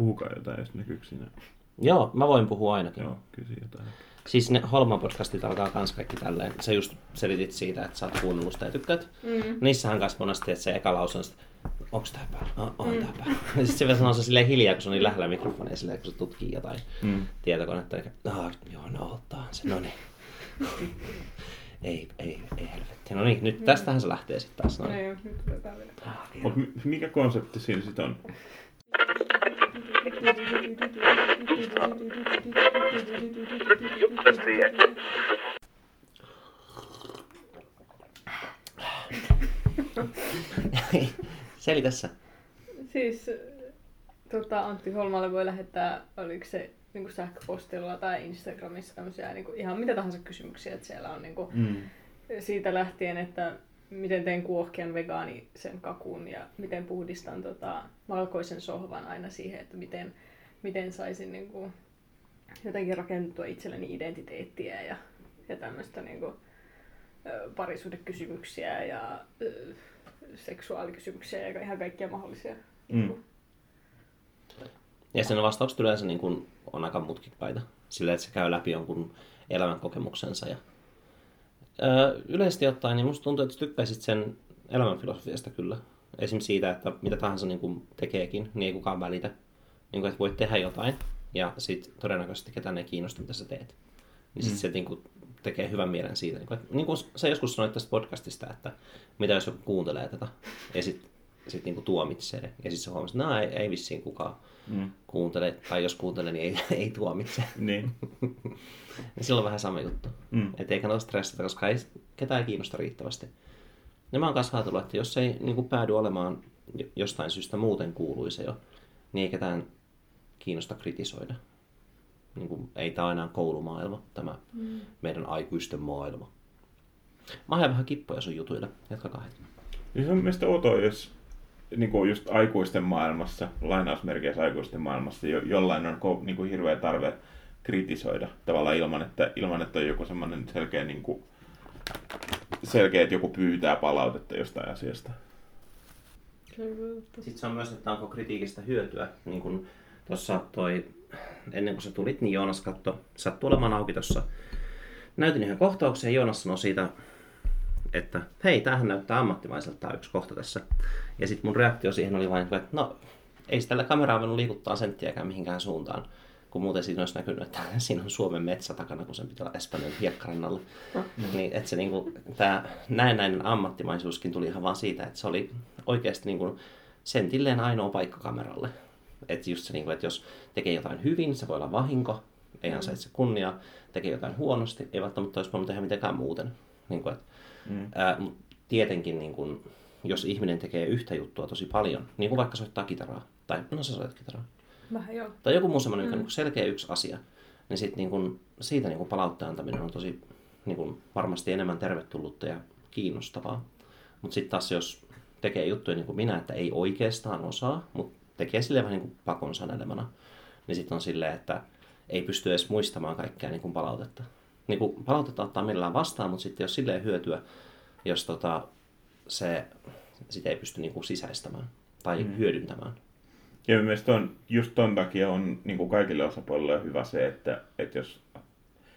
puhukaa jotain, jos näkyykö siinä. Joo, mä voin puhua ainakin. Joo, siinä jotain. Siis ne Holman podcastit alkaa kans kaikki tälleen. Sä just selitit siitä, että sä oot kuunnellut sitä ja tykkäät. Mm. Niissähän kans monesti, että se eka lause on sit, onks tää päällä? Oh, on tää päällä. Ja sit se vielä sanoo se silleen hiljaa, kun se on niin lähellä mikrofonia, silleen, kun se tutkii jotain Mm. tietokonetta. Eikä, ah, joo, no ottaa se, no niin. ei, ei, ei helvetti. No niin, nyt tästähän se lähtee sitten taas. No No joo, nyt tulee tää vielä. Mut mi- mikä konsepti siinä sitten on? Selitä sä. Siis tota, Antti Holmalle voi lähettää, oliko se niin kuin sähköpostilla tai Instagramissa tämmöisiä niin kuin, ihan mitä tahansa kysymyksiä, että siellä on niin kuin, Mm. siitä lähtien, että miten teen kuohkean vegaani sen kakun ja miten puhdistan tota, valkoisen sohvan aina siihen, että miten, miten saisin niin kuin, jotenkin rakennettua itselleni identiteettiä ja, ja tämmöistä niin kuin, parisuhdekysymyksiä ja ö, seksuaalikysymyksiä ja ihan kaikkia mahdollisia. Mm. Ja sen vastaukset yleensä niin kuin on aika mutkikkaita. Sillä, että se käy läpi jonkun elämänkokemuksensa. Ja... Öö, yleisesti ottaen, niin musta tuntuu, että tykkäisit sen elämänfilosofiasta kyllä. Esimerkiksi siitä, että mitä tahansa niin kuin tekeekin, niin ei kukaan välitä. Niin kuin, että voit tehdä jotain, ja sitten todennäköisesti ketään ei kiinnosta, mitä sä teet. Niin sitten Mm. se niin kuin, tekee hyvän mielen siitä. Niin kuin, että, niin kuin sä joskus sanoit tästä podcastista, että mitä jos joku kuuntelee tätä, ja sitten sit niin kuin tuomitsee. Ja sitten se huomaa, että ei, ei vissiin kukaan Mm. kuuntele, tai jos kuuntelee, niin ei, ei tuomitse. Niin. Ja silloin on vähän sama juttu. Mm. Että ei kannata stressata, koska ei ketään ei kiinnosta riittävästi. Ja mä oon kanssa ajatellut, että jos ei niin kuin päädy olemaan jo- jostain syystä muuten kuuluisa jo, niin ei ketään kiinnosta kritisoida. Niin kuin, ei tämä enää koulumaailma, tämä Mm. meidän aikuisten maailma. Mä ajan vähän kippoja sun jutuille. Jatkakaa heti. Ja se on mielestäni outoa, jos niin kuin just aikuisten maailmassa, lainausmerkeissä aikuisten maailmassa, jo, jollain on ko, niin kuin hirveä tarve kritisoida tavallaan ilman, että, ilman, että on joku semmoinen selkeä, niin kuin, selkeä, että joku pyytää palautetta jostain asiasta. Sitten se on myös, että onko kritiikistä hyötyä. Niin kuin tuossa toi, ennen kuin sä tulit, niin Joonas katto, sattuu olemaan auki tuossa. Näytin yhden kohtauksen ja Joonas sanoi siitä, että hei, tämähän näyttää ammattimaiselta tämä yksi kohta tässä. Ja sitten mun reaktio siihen oli vain, että no, ei tällä kameraa voinut liikuttaa senttiäkään mihinkään suuntaan. Kun muuten siinä olisi näkynyt, että siinä on Suomen metsä takana, kun sen pitää olla Espanjan hiekkarannalla. No. Niin, että se niinku, tämä näennäinen ammattimaisuuskin tuli ihan vaan siitä, että se oli oikeasti niinku sentilleen ainoa paikka kameralle. Että just se, niinku, että jos tekee jotain hyvin, se voi olla vahinko, ei ansaitse kunniaa. Tekee jotain huonosti, ei välttämättä olisi voinut tehdä mitenkään muuten. Niinku, et, Mm. ää, tietenkin, niinku, jos ihminen tekee yhtä juttua tosi paljon, niin kuin vaikka soittaa kitaraa, tai no sä soitat kitaraa, Vähän joo. tai joku muu semmoinen Mm. mm. niin selkeä yksi asia, niin sit niin kun, siitä niin kun palautteen antaminen on tosi niin kun, varmasti enemmän tervetullutta ja kiinnostavaa. Mutta sitten taas jos tekee juttuja niin kuin minä, että ei oikeastaan osaa, mutta tekee sille vähän niin kuin pakon sanelemana, niin sitten on silleen, että ei pysty edes muistamaan kaikkea niin kuin palautetta. Niin kuin palautetta ottaa millään vastaan, mutta sitten jos silleen hyötyä, jos tota, se sitä ei pysty niin kuin sisäistämään tai Mm. hyödyntämään. Ja mielestäni on, just ton takia on niin kuin kaikille osapuolille hyvä se, että, että jos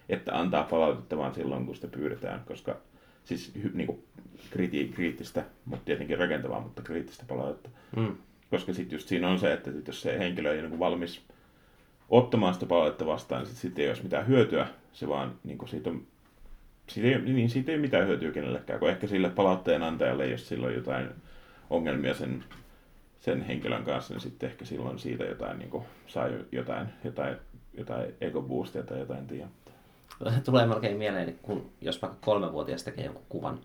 että antaa palautetta vaan silloin, kun sitä pyydetään, koska siis niin kuin kriti, kriittistä, mutta tietenkin rakentavaa, mutta kriittistä palautetta. Mm. Koska sitten just siinä on se, että sit jos se henkilö ei ole niin valmis ottamaan sitä palautetta vastaan, niin sitten sit ei olisi mitään hyötyä, se vaan niin kuin siitä on siitä ei, niin siitä ei mitään hyötyä kenellekään, kun ehkä sille palautteen antajalle, jos sillä on jotain ongelmia sen, sen henkilön kanssa, niin sitten ehkä silloin siitä jotain, niin kuin, saa jotain, jotain, jotain ego boostia tai jotain tiedä. Tulee melkein mieleen, kun jos vaikka kolmevuotias tekee jonkun kuvan,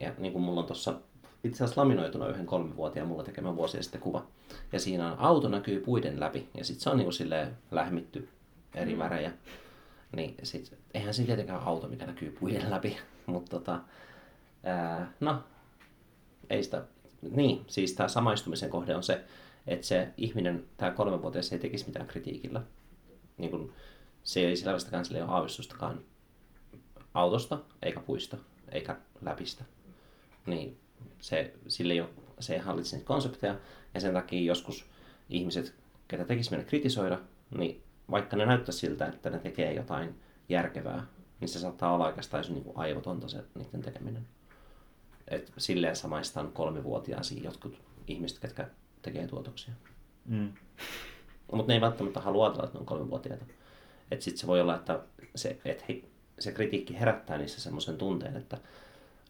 ja niin kuin mulla on tuossa itse asiassa laminoituna yhden kolmevuotiaan mulla tekemä vuosia sitten kuva. Ja siinä on, auto näkyy puiden läpi, ja sitten se on niin silleen lähmitty eri värejä. Niin sit, eihän siinä tietenkään auto, mikä näkyy puiden läpi, mutta tota, ää, no, ei sitä, niin, siis tämä samaistumisen kohde on se, että se ihminen, tämä kolmevuotias ei tekisi mitään kritiikillä. Niin kun, se ei selvästäkään sille ole aavistustakaan autosta, eikä puista, eikä läpistä. Niin se, sille ei ole, se ei hallitse niitä konsepteja, ja sen takia joskus ihmiset ketä tekisi meille kritisoida, niin vaikka ne näyttää siltä, että ne tekee jotain järkevää, niin se saattaa olla oikeastaan niin kuin aivotonta se niiden tekeminen. Et silleen samaistaan kolmivuotiaisiin jotkut ihmiset, ketkä tekee tuotoksia. Mm. Mutta ne ei välttämättä halua ajatella, että ne on kolmivuotiaita. Että sitten se voi olla, että se, et he, se kritiikki herättää niissä semmoisen tunteen, että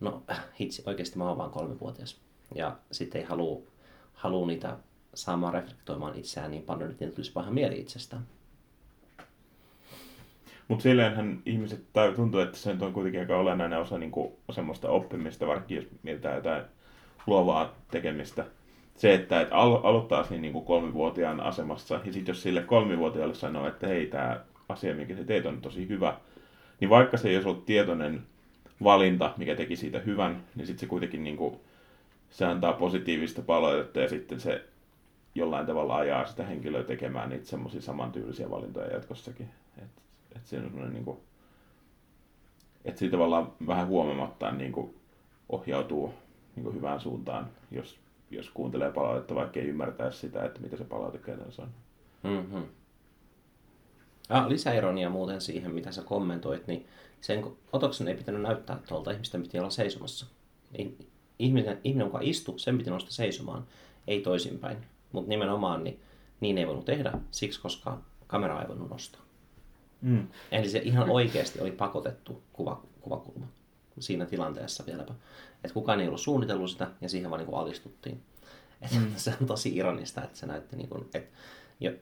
no hitsi, oikeasti mä oon vaan kolmivuotias. Ja sitten ei halua, halua niitä saamaan reflektoimaan itseään niin paljon, että niitä tulisi paha mieli itsestään. Mutta silleenhän ihmiset, tai tuntuu, että se on kuitenkin aika olennainen osa niin kuin, semmoista oppimista, vaikka jos mietitään jotain luovaa tekemistä. Se, että et al- aloittaa siinä niin kuin kolmivuotiaan asemassa, ja sitten jos sille kolmivuotiaalle sanoo, että hei, tämä asia, mikä sä teet, on tosi hyvä, niin vaikka se ei olisi ollut tietoinen valinta, mikä teki siitä hyvän, niin sitten se kuitenkin niin kuin, se antaa positiivista palautetta, ja sitten se jollain tavalla ajaa sitä henkilöä tekemään niitä semmoisia samantyylisiä valintoja jatkossakin. Et, et se on niin kuin, että siitä tavallaan vähän huomaamatta niin kuin ohjautuu niin kuin hyvään suuntaan, jos, jos kuuntelee palautetta, vaikka ei ymmärtäisi sitä, että mitä se palaute käytännössä on. Mm-hmm. Ah, lisäironia muuten siihen, mitä sä kommentoit, niin sen otoksen ei pitänyt näyttää tuolta, ihmisten piti olla seisomassa. Ihminen, ihminen joka istui, sen piti nousta seisomaan, ei toisinpäin. Mutta nimenomaan niin, niin ei voinut tehdä siksi, koska kamera ei voinut nostaa. Mm. Eli se ihan oikeasti oli pakotettu kuva, kuvakulma siinä tilanteessa vieläpä. Että kukaan ei ollut suunnitellut sitä ja siihen vaan niin alistuttiin. Et mm. Se on tosi ironista, että se näytti, niin kuin, että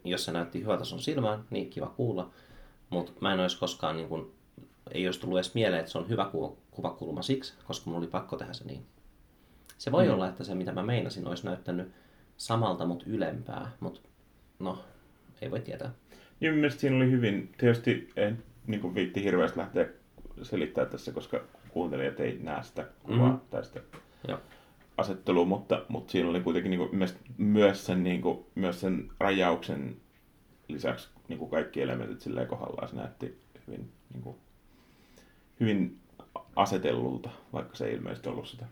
jos se näytti hyvältä sun silmään, niin kiva kuulla. Mutta mä en olisi koskaan, niin kuin, ei olisi tullut edes mieleen, että se on hyvä kuvakulma siksi, koska mun oli pakko tehdä se niin. Se voi mm. olla, että se mitä mä meinasin olisi näyttänyt samalta, mutta ylempää, mutta no, ei voi tietää. Niin mielestäni siinä oli hyvin, tietysti en niin kuin viitti hirveästi lähteä selittää tässä, koska kuuntelijat ei näe sitä kuvaa mm. tai sitä Joo. asettelua, mutta, mutta siinä oli kuitenkin niin kuin, myös, myös, sen, niin kuin, myös sen rajauksen lisäksi niin kuin kaikki elementit silleen kohdallaan. Se näytti hyvin, niin kuin, hyvin asetellulta, vaikka se ei ilmeisesti ollut sitä.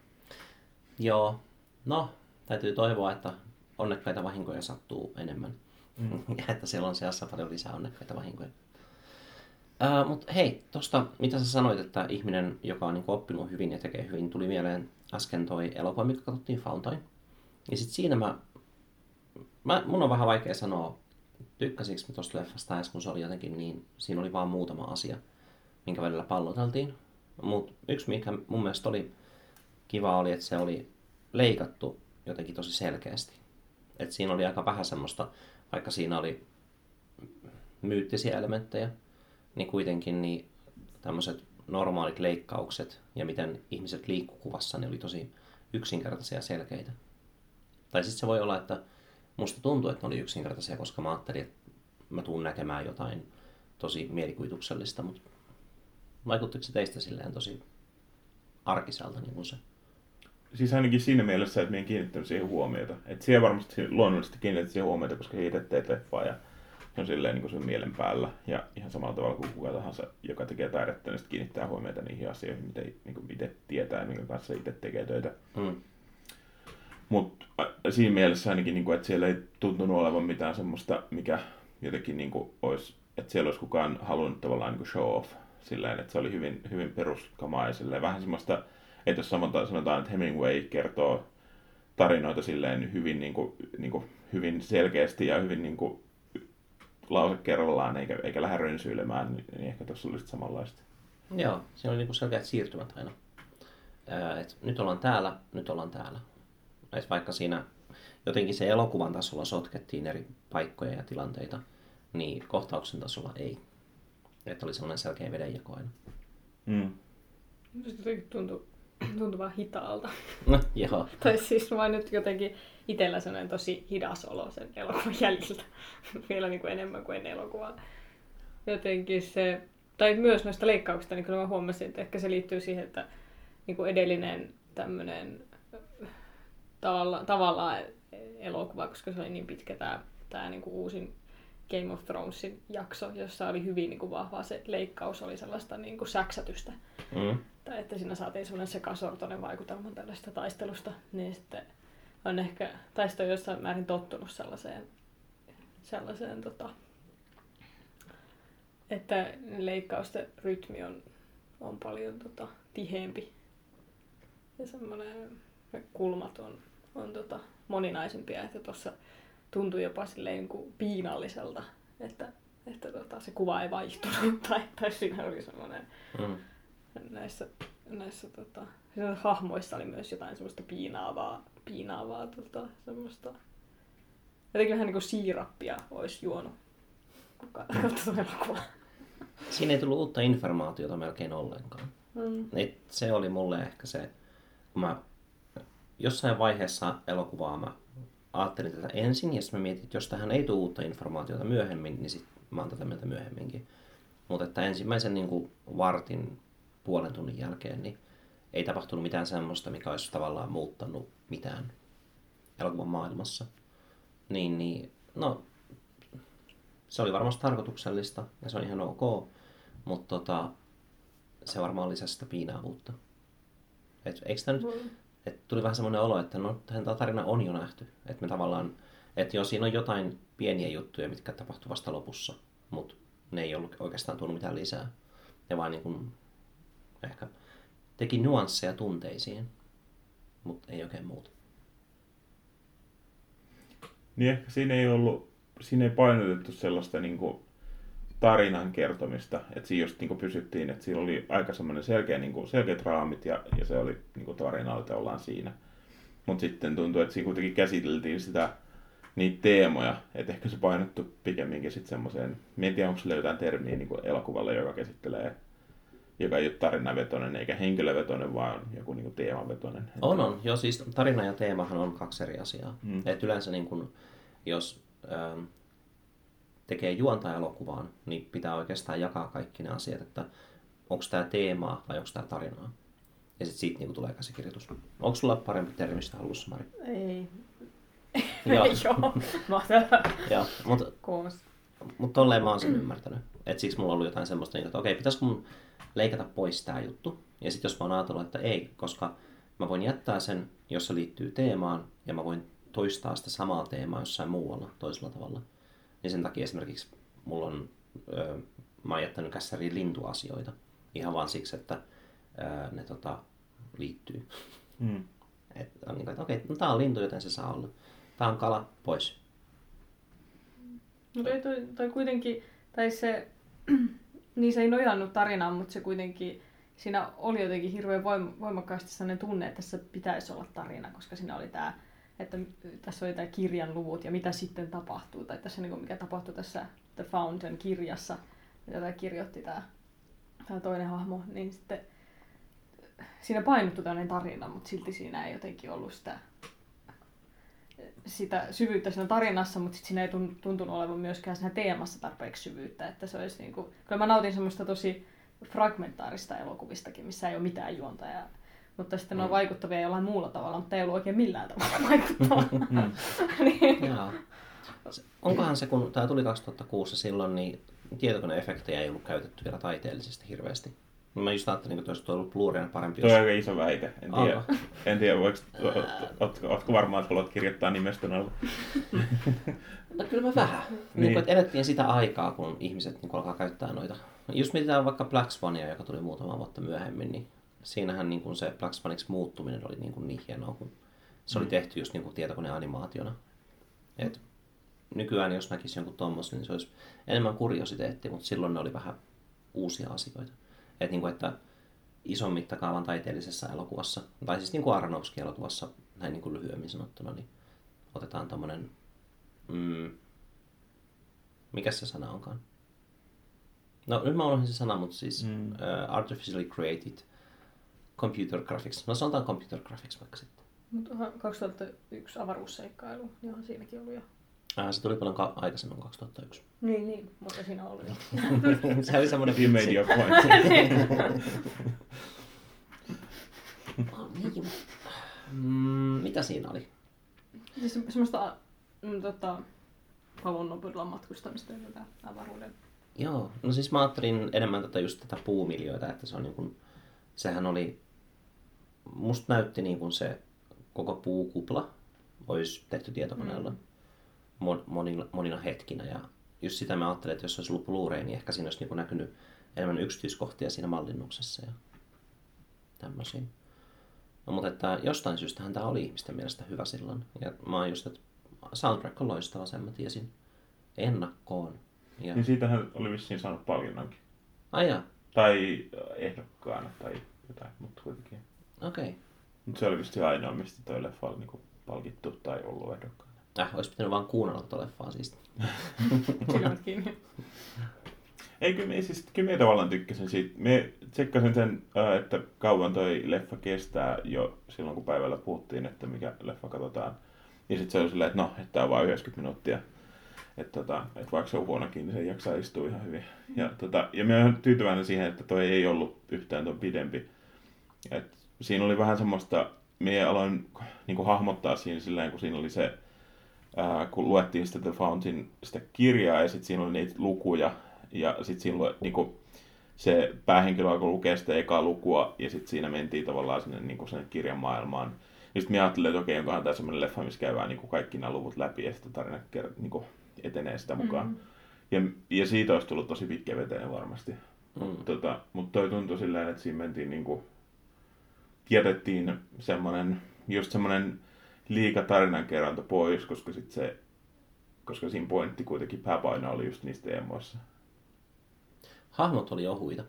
Joo, no täytyy toivoa, että onnekkaita vahinkoja sattuu enemmän. Mm. ja että siellä on seassa paljon lisää onnekkaita vahinkoja. Uh, Mutta hei, tuosta mitä sä sanoit, että ihminen, joka on niin oppinut hyvin ja tekee hyvin, tuli mieleen äsken toi elokuva, mikä katsottiin Fountain. Ja sitten siinä mä, mä, mun on vähän vaikea sanoa, tykkäsinkö mä tuosta leffasta edes, kun se oli jotenkin niin, siinä oli vaan muutama asia, minkä välillä palloteltiin. Mutta yksi, mikä mun mielestä oli kiva, oli, että se oli leikattu jotenkin tosi selkeästi. Et siinä oli aika vähän semmoista, vaikka siinä oli myyttisiä elementtejä, niin kuitenkin niin tämmöiset normaalit leikkaukset ja miten ihmiset liikkuu kuvassa, ne oli tosi yksinkertaisia ja selkeitä. Tai sitten se voi olla, että musta tuntuu, että ne oli yksinkertaisia, koska mä ajattelin, että mä tuun näkemään jotain tosi mielikuvituksellista, mutta vaikuttiko se teistä silleen tosi arkiselta niin kuin se? Siis ainakin siinä mielessä, että minä en kiinnittänyt siihen huomiota. Että siihen varmasti luonnollisesti kiinnitettiin siihen huomiota, koska he itse teet leffaa ja se on silleen niin kuin sen mielen päällä. Ja ihan samalla tavalla kuin kuka tahansa, joka tekee taidetta, niin kiinnittää huomiota niihin asioihin, mitä niin kuin itse tietää ja minkä kanssa itse tekee töitä. Mm. Mutta siinä mielessä ainakin, niin kuin, että siellä ei tuntunut olevan mitään semmoista, mikä jotenkin niin kuin olisi, että siellä olisi kukaan halunnut tavallaan niin kuin show off silleen, että se oli hyvin, hyvin peruskamaa ja silleen, vähän semmoista, että jos sanotaan, että Hemingway kertoo tarinoita silleen hyvin, niin kuin, niin kuin, hyvin selkeästi ja hyvin niin kuin, lause kerrallaan, eikä, eikä lähde rönsyilemään, niin, niin ehkä tuossa olisi samanlaista. Joo, siinä oli niin selkeät siirtymät aina. Ää, et nyt ollaan täällä, nyt ollaan täällä. Et vaikka siinä jotenkin se elokuvan tasolla sotkettiin eri paikkoja ja tilanteita, niin kohtauksen tasolla ei. Että oli sellainen selkeä vedenjako aina. Mm. Se jotenkin tuntui, tuntui vaan hitaalta. No, joo. tai siis vaan nyt jotenkin itsellä sellainen tosi hidas olo sen elokuvan jäljiltä. Vielä niin kuin enemmän kuin ennen elokuvaa. Jotenkin se, tai myös noista leikkauksista, niin kyllä mä huomasin, että ehkä se liittyy siihen, että niin kuin edellinen tämmöinen tavalla, tavallaan elokuva, koska se oli niin pitkä tämä, tämä niin kuin uusin Game of Thronesin jakso, jossa oli hyvin niin kuin vahvaa se leikkaus, oli sellaista niin kuin säksätystä. Mm. Tai että siinä saatiin sellainen sekasortoinen vaikutelma tällaista taistelusta, niin sitten on ehkä, tai sitten on jossain määrin tottunut sellaiseen sellaiseen, tota, että leikkausten rytmi on, on paljon tota, tiheempi. Ja semmoinen, ne kulmat on, on tota, moninaisempia, että tuossa tuntui jopa silleen niin kuin piinalliselta, että, että tota, se kuva ei vaihtunut tai, tai siinä oli semmoinen Mm. näissä, näissä tota, hahmoissa oli myös jotain semmoista piinaavaa, piinaavaa tota, semmoista, jotenkin vähän niin kuin siirappia olisi juonut, kun katsoi elokuvaa. Siinä ei tullut uutta informaatiota melkein ollenkaan. Mm. Et se oli mulle ehkä se, kun mä jossain vaiheessa elokuvaa mä ajattelin tätä ensin ja sitten mä mietin, että jos tähän ei tule uutta informaatiota myöhemmin, niin sit mä oon tätä mieltä myöhemminkin. Mutta että ensimmäisen niin kuin vartin puolen tunnin jälkeen niin ei tapahtunut mitään semmoista, mikä olisi tavallaan muuttanut mitään elokuvan maailmassa. Niin, niin no, se oli varmasti tarkoituksellista ja se on ihan ok, mutta tota, se varmaan lisäsi sitä piinaavuutta. Et, eikö tämä nyt, et tuli vähän semmoinen olo, että no, tämä tarina on jo nähty. Että me tavallaan, että jo siinä on jotain pieniä juttuja, mitkä tapahtuu vasta lopussa, mutta ne ei ollut oikeastaan tuonut mitään lisää. Ne vaan niin kuin, ehkä teki nuansseja tunteisiin, mutta ei oikein muuta. Niin ehkä siinä ei ollut, siinä ei painotettu sellaista niin kuin tarinan kertomista, että siinä just niin kuin pysyttiin, että siinä oli aika semmoinen selkeä, niin kuin, selkeät raamit ja, ja se oli niin kuin tarina, että ollaan siinä. Mutta sitten tuntui, että siinä kuitenkin käsiteltiin sitä, niitä teemoja, että ehkä se painottu pikemminkin sitten semmoiseen, en tiedä onko sillä jotain termiä niin kuin elokuvalle, joka käsittelee, joka ei ole tarinavetoinen eikä henkilövetoinen, vaan joku niin kuin teemavetoinen. On, on. Joo, siis tarina ja teemahan on kaksi eri asiaa. Mm. Et yleensä niin kun, jos ähm, tekee juonta elokuvaan, niin pitää oikeastaan jakaa kaikki ne asiat, että onko tämä teemaa vai onko tämä tarinaa. Ja sitten siitä niin tulee käsikirjoitus. Onko sulla parempi termistä halussa, Mari? Ei. Joo. Joo. Joo, mutta mut tolleen mä oon sen ymmärtänyt. Et siksi mulla on ollut jotain semmoista, että okei, pitäisikö mun leikata pois tämä juttu? Ja sitten jos mä oon ajatellut, että ei, koska mä voin jättää sen, jos se liittyy teemaan, ja mä voin toistaa sitä samaa teemaa jossain muualla toisella tavalla. Niin sen takia esimerkiksi mulla on, ö, mä oon jättänyt kässäriin lintuasioita. Ihan vaan siksi, että ö, ne tota, liittyy. Mm. Et on niin kuin, että okei, no tää on lintu, joten se saa olla. Tää on kala, pois. No toi, toi, toi kuitenkin, tai se, niin se ei nojannut tarinaan, mutta se kuitenkin, siinä oli jotenkin hirveän voim- voimakkaasti sellainen tunne, että tässä pitäisi olla tarina, koska siinä oli tämä, että tässä oli tämä kirjan luvut ja mitä sitten tapahtuu, tai tässä niin kuin mikä tapahtui tässä The Fountain kirjassa, tämä kirjoitti tämä, tämä toinen hahmo, niin sitten siinä painottui tällainen tarina, mutta silti siinä ei jotenkin ollut sitä sitä syvyyttä siinä tarinassa, mutta sit siinä ei tun- tuntunut olevan myöskään siinä teemassa tarpeeksi syvyyttä. Että se olisi niinku, kyllä mä nautin semmoista tosi fragmentaarista elokuvistakin, missä ei ole mitään juonta. Ja, mutta sitten ne on Mm. vaikuttavia jollain muulla tavalla, mutta ei ollut oikein millään tavalla vaikuttavaa. niin. Jaa. Se- Onkohan se, kun tämä tuli 2006 silloin, niin tietokoneefektejä ei ollut käytetty vielä taiteellisesti hirveästi. Mä just ajattelin, että olisi ollut Blu-rayna parempi, Tuo jos... on aika iso väite. En tiedä, Onko? en tiedä voiko, ootko, ootko varmaan, että haluat kirjoittaa nimestön alla? No kyllä mä vähän. niin. Niin. niin kuin, että elettiin sitä aikaa, kun ihmiset niin kuin alkaa käyttää noita. Just mietitään vaikka Black Swania, joka tuli muutama vuotta myöhemmin, niin siinähän niin kuin se Black Swaniksi muuttuminen oli niin, kuin niin hienoa, kun se oli tehty just niin kuin tietokoneanimaationa. Et nykyään jos näkisi jonkun tommosen, niin se olisi enemmän kuriositeetti, mutta silloin ne oli vähän uusia asioita. Et niin kuin, että ison mittakaavan taiteellisessa elokuvassa, tai siis niin kuin Aronofsky-elokuvassa, näin niin kuin lyhyemmin sanottuna, niin otetaan tommonen, mm, mikä se sana onkaan? No nyt mä unohdin se sana, mutta siis Mm. mm. uh, artificially created computer graphics. No sanotaan computer graphics vaikka sitten. Mutta 2001 avaruusseikkailu, johon siinäkin oli jo. Äh, se tuli paljon ka- aikaisemmin 2001. Niin, niin, mutta siinä oli se oli semmoinen You made your point. Oh, niin. Mm, mitä siinä oli? Siis se- semmoista mm, tota, pallonnopeudella matkustamista ja avaruuden. Joo, no siis mä ajattelin enemmän tätä just tätä puumiljöitä, että se on niin kuin, sehän oli, musta näytti niin kuin se koko puukupla olisi tehty tietokoneella. Mm. mon- monina, monina hetkinä. Ja just sitä mä ajattelin, että jos olisi ollut Blu-ray, niin ehkä siinä olisi niin näkynyt enemmän yksityiskohtia siinä mallinnuksessa ja tämmöisiä. No, mutta että jostain syystähän tämä oli ihmisten mielestä hyvä silloin. Ja mä oon just, että soundtrack on loistava, sen mä tiesin ennakkoon. Ja... Niin siitähän oli vissiin saanut palkinnonkin. Ai jaa, Tai ehdokkaana tai jotain, mutta kuitenkin. Okei. Okay. Mutta se oli vissiin ainoa, mistä toi leffa oli niinku palkittu tai ollut ehdokkaana. Äh, olisi pitänyt vaan kuunnella tuota leffaa siis. Silmät kiinni. Ei, kyllä, me- siis, kyllä minä tavallaan tykkäsin siitä. Me tsekkasin sen, äh, että kauan toi leffa kestää jo silloin, kun päivällä puhuttiin, että mikä leffa katsotaan. Ja sitten se oli silleen, että no, että tämä on vain 90 minuuttia. Että tota, et vaikka se on huonokin, niin se jaksaa istua ihan hyvin. Ja, tota, ja minä olen tyytyväinen siihen, että toi ei ollut yhtään tuon pidempi. Et siinä oli vähän semmoista, minä aloin niin kuin hahmottaa siinä silleen, kun siinä oli se, ää, kun luettiin sitä The Fountain, sitä kirjaa ja sitten siinä oli niitä lukuja. Ja sitten siinä oli, niin kuin, se päähenkilö alkoi lukea sitä ekaa lukua ja sitten siinä mentiin tavallaan sinne, niin kuin sinne kirjan maailmaan. Ja sitten minä ajattelin, että okei, onkohan tämä semmoinen leffa, missä käydään niin kuin kaikki nämä luvut läpi ja sitten tarina ker- niin kuin etenee sitä mukaan. Mm-hmm. Ja, ja siitä olisi tullut tosi pitkä veteen varmasti. Mm. Tota, mutta toi tuntui silleen, että siinä mentiin niinku, jätettiin semmoinen, just semmoinen liika tarinankerronta pois, koska sit se, koska siinä pointti kuitenkin pääpaino oli just niistä teemoissa. Hahmot oli ohuita.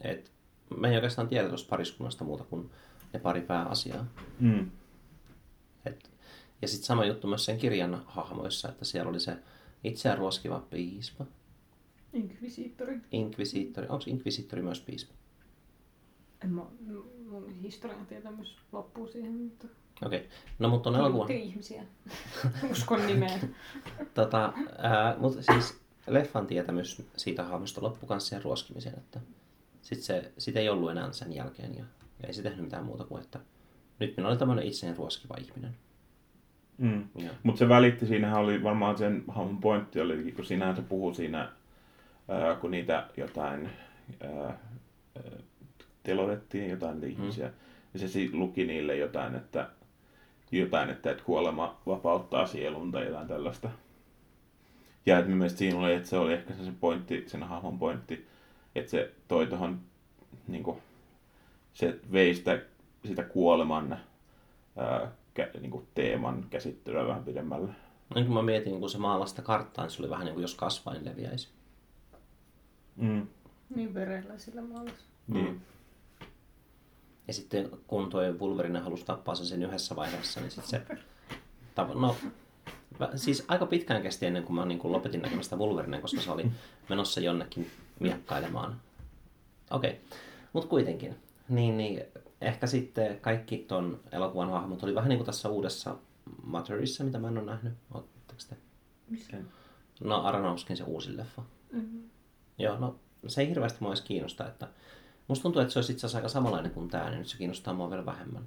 Et me ei oikeastaan tiedä tuosta pariskunnasta muuta kuin ne pari pääasiaa. Mm. Et, ja sitten sama juttu myös sen kirjan hahmoissa, että siellä oli se itseään ruoskiva piispa, Inkvisiittori. inkvisiittori. Onko inkvisiittori myös piispa? En mä, mun historian tietämys loppuu siihen, mutta... Okei. Okay. No mutta on elokuvan. Kiitti ihmisiä. Uskon nimeen. Tota, ää, mutta siis leffan tietämys siitä hahmosta loppui kanssa siihen ruoskimiseen, että sit se, sit ei ollut enää sen jälkeen ja, ja ei se tehnyt mitään muuta kuin, että nyt minä olen tämmöinen itseään ruoskiva ihminen. Mm. Ja, Mutta se välitti, siinähän oli varmaan sen hahmon pointti, oli, kun siinähän se puhuu siinä, ää, kun niitä jotain ää, ää, telotettiin jotain niitä ihmisiä, mm. ja se si- luki niille jotain, että jotain, että, että kuolema vapauttaa sielun tai jotain tällaista. Ja että mielestäni siinä oli, että se oli ehkä se, pointti, sen hahmon pointti, että se toi tuohon, niin se vei sitä, sitä kuoleman ää, kä, niin kuin teeman käsittelyä vähän pidemmälle. no, kun mä mietin, kun se maalasi sitä karttaa, niin se oli vähän niin kuin jos kasvain leviäisi. Mm. Niin verellä sillä maalassa. Niin. Ja sitten kun toi Wolverine halusi tappaa sen, sen yhdessä vaiheessa, niin sitten se... No, siis aika pitkään kesti ennen kuin mä niin kuin lopetin näkemästä Wolverinea, koska se oli menossa jonnekin miekkailemaan. Okei, okay. mutta kuitenkin. Niin, niin, ehkä sitten kaikki ton elokuvan hahmot oli vähän niin kuin tässä uudessa Motherissa, mitä mä en ole nähnyt. Oletteko te? Missä? No Aronofskin se uusi leffa. Mm-hmm. Joo, no se ei hirveästi mua edes kiinnosta, että musta tuntuu, että se olisi itse asiassa aika samanlainen kuin tämä, niin nyt se kiinnostaa mua vielä vähemmän.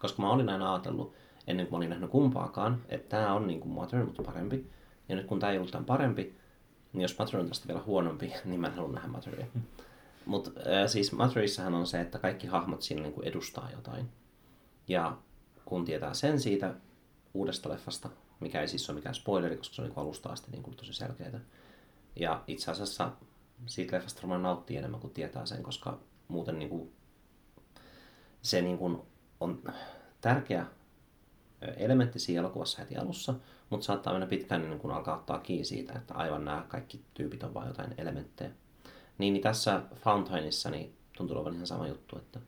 Koska mä olin aina ajatellut, ennen kuin mä olin nähnyt kumpaakaan, että tämä on niin kuin Mother, mutta parempi. Ja nyt kun tämä ei ollut tämän parempi, niin jos Mother on tästä vielä huonompi, niin mä en halua nähdä Motheria. Mutta äh, siis Motherissahan on se, että kaikki hahmot siinä niin kuin edustaa jotain. Ja kun tietää sen siitä uudesta leffasta, mikä ei siis ole mikään spoileri, koska se on niin alusta asti niin kuin tosi selkeää. Ja itse asiassa siitä leffasta varmaan nauttii enemmän kuin tietää sen, koska muuten niin kuin, se niin kuin on tärkeä elementti siinä elokuvassa heti alussa, mutta saattaa mennä pitkään ennen kuin alkaa ottaa kiinni siitä, että aivan nämä kaikki tyypit on vain jotain elementtejä. Niin, niin tässä Fountainissa niin tuntuu olevan ihan sama juttu, että,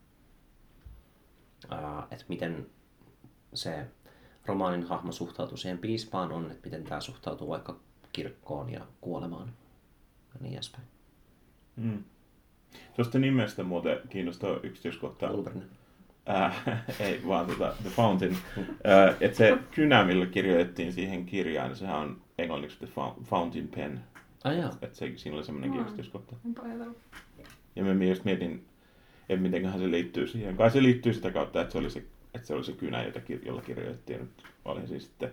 ää, että miten se romaanin hahmo suhtautuu siihen piispaan on, että miten tämä suhtautuu vaikka kirkkoon ja kuolemaan ja niin edespäin. Mm. Tuosta nimestä muuten kiinnostaa yksityiskohta. Wolverine. Ää, ei, vaan tota, The Fountain. Ää, että se kynä, millä kirjoitettiin siihen kirjaan, niin sehän on englanniksi The Fou- Fountain Pen. Ai jaa. Että se, siinä oli semmoinen Aa. yksityiskohta. Ja mä myös mietin, että mitenköhän se liittyy siihen. Kai se liittyy sitä kautta, että se oli se, että se, oli se kynä, jota, jolla kirjoitettiin. Nyt oli siis sitten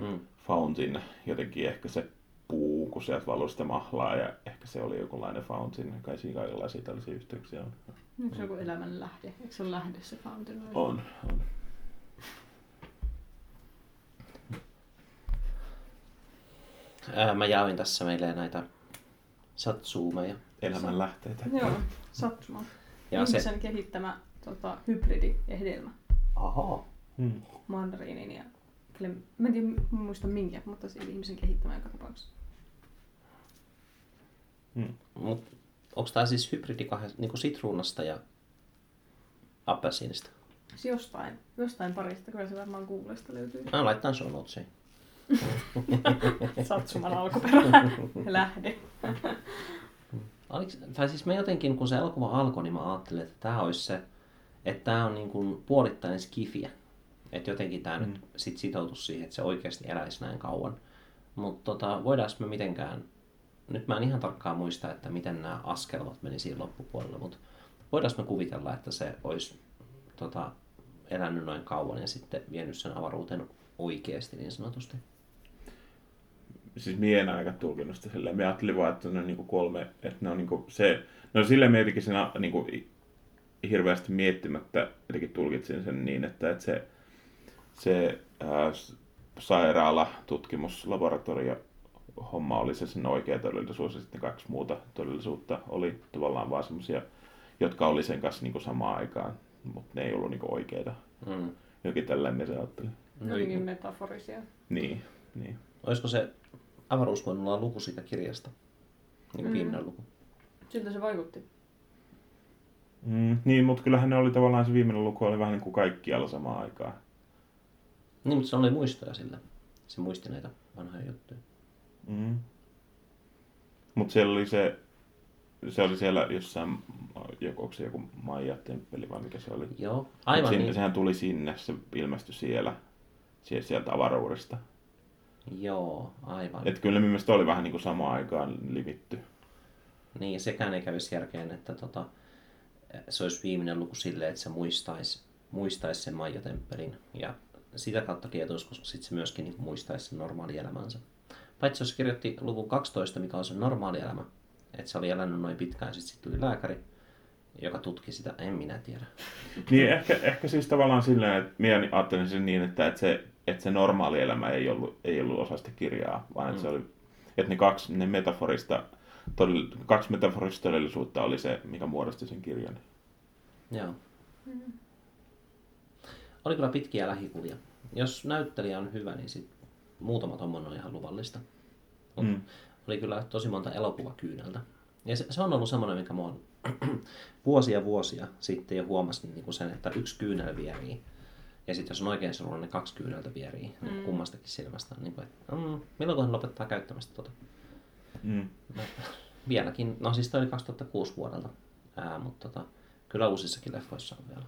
Mm. Fountain, jotenkin ehkä se sieltä valui sitä mahlaa ja ehkä se oli jokinlainen Fountain. Kai siinä kaikenlaisia tällaisia yhteyksiä on. Onko se joku elämän lähde? Eikö se ole lähde se fountain? On, on. ää, mä jaoin tässä meille näitä satsuumeja. Elämän lähteitä. Joo, sattuma. Ja Ihmisen se... kehittämä tota, hybridihedelmä. Aha. Hmm. Mandariinin ja... Kyllä, mä en tiedä, muista minkä, mutta siis ihmisen kehittämä joka tapauksessa. Hmm. Mut, onko tää siis hybridi kahdesta, niinku sitruunasta ja appelsiinista? Siis jostain, jostain parista, kyllä se varmaan Googlesta löytyy. Mä laitan show notesiin. Satsuman alkuperä. Lähde. Oliks, tai siis mä jotenkin, kun se elokuva alkoi, niin mä ajattelin, että tämä olisi se, että tämä on niin kuin puolittainen skifiä. Että jotenkin tämä mm. nyt sit sitoutus siihen, että se oikeasti eläisi näin kauan. Mutta tota, voidaanko me mitenkään, nyt mä en ihan tarkkaan muista, että miten nämä askelmat meni siinä loppupuolella, mutta voidaanko me kuvitella, että se olisi tota, elänyt noin kauan ja sitten vienyt sen avaruuteen oikeasti niin sanotusti? siis mie en ainakaan tulkinut sitä silleen. Mä ajattelin vaan, että ne on niinku kolme, että ne on niinku se, no silleen mietinkin sen niinku hirveästi miettimättä, eli tulkitsin sen niin, että, että se, se ää, sairaala, tutkimus, laboratorio, homma oli se sen oikea todellisuus ja sitten kaksi muuta todellisuutta oli tavallaan vaan semmoisia, jotka oli sen kanssa niinku samaan aikaan, mutta ne ei ollut niinku oikeita. Mm. Jokin tällainen se ajatteli. No, Jotenkin metaforisia. Niin, niin. Olisiko se avaruus voinut olla luku siitä kirjasta? Niin kuin Mm. viimeinen luku. Siltä se vaikutti. Mm, niin, mutta kyllähän ne oli tavallaan se viimeinen luku oli vähän niin kuin kaikkialla samaan aikaan. Niin, mutta se oli muistoja sillä. Se muisti näitä vanhoja juttuja. Mm. Mutta siellä oli se, se oli siellä jossain, joku, onko se joku Maija-temppeli vai mikä se oli? Joo, Mut aivan sinne, niin. Sehän tuli sinne, se ilmestyi siellä, sie- sieltä avaruudesta. Joo, aivan. Et kyllä mielestäni oli vähän niin kuin samaan aikaan livitty. Niin, sekään ei kävisi järkeen, että tota, se olisi viimeinen luku silleen, että se muistaisi, muistaisi sen Maija-temppelin. Ja sitä kautta kietoisi, koska sitten se myöskin niin muistaisi sen normaali elämänsä. Paitsi jos kirjoitti luvun 12, mikä on se normaali elämä. Että se oli elänyt noin pitkään sitten sit tuli lääkäri, joka tutki sitä. En minä tiedä. Niin ehkä, ehkä siis tavallaan silleen, että minä ajattelin sen niin, että, että, se, että se normaali elämä ei ollut, ei ollut osa sitä kirjaa, vaan että se oli, että ne kaksi ne metaforista, todell, kaksi metaforista todellisuutta oli se, mikä muodosti sen kirjan. Joo. Oli kyllä pitkiä lähikuvia. Jos näyttelijä on hyvä, niin sit muutama tommonen on ihan luvallista. Mut Mm. Oli kyllä tosi monta elokuvakyyneltä. Ja se, se on ollut semmoinen, mikä mua on vuosia vuosia sitten jo huomasin niin kuin sen, että yksi kyynel vierii. Ja sitten jos on oikein sanonut, niin kaksi kyyneltä vierii mm. Mm. kummastakin silmästä. Niin kuin, että, mm, milloin hän lopettaa käyttämästä tuota? Mm. Vieläkin, no siis toi oli 2006 vuodelta, Ää, mutta tota, kyllä uusissakin leffoissa on vielä.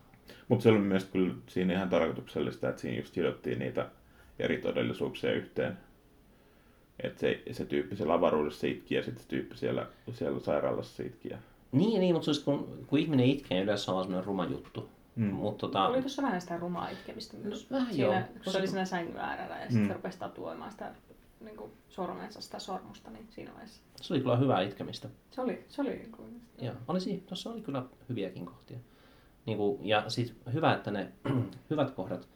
Mutta se oli mielestäni kyllä siinä ihan tarkoituksellista, että siinä just sidottiin niitä eri todellisuuksia yhteen. Että se, se tyyppi siellä avaruudessa itki ja sitten se tyyppi siellä, siellä sairaalassa itki. Ja... Niin, niin mutta siis kun, kun ihminen itkee, niin yleensä on vaan semmoinen ruma juttu. Mm. Mutta tota, Oli tuossa vähän sitä rumaa itkemistä myös. No, vähän siinä, joo. kun se oli siinä sängyn äärellä ja sitten Mm. se rupesi tatuoimaan sitä niin kuin sormensa, sitä sormusta, niin siinä vaiheessa. se oli kyllä hyvää itkemistä. Se oli, se oli niin kuin, Joo, oli siinä, tuossa oli kyllä hyviäkin kohtia. Niin kuin, ja siis hyvä, että ne hyvät kohdat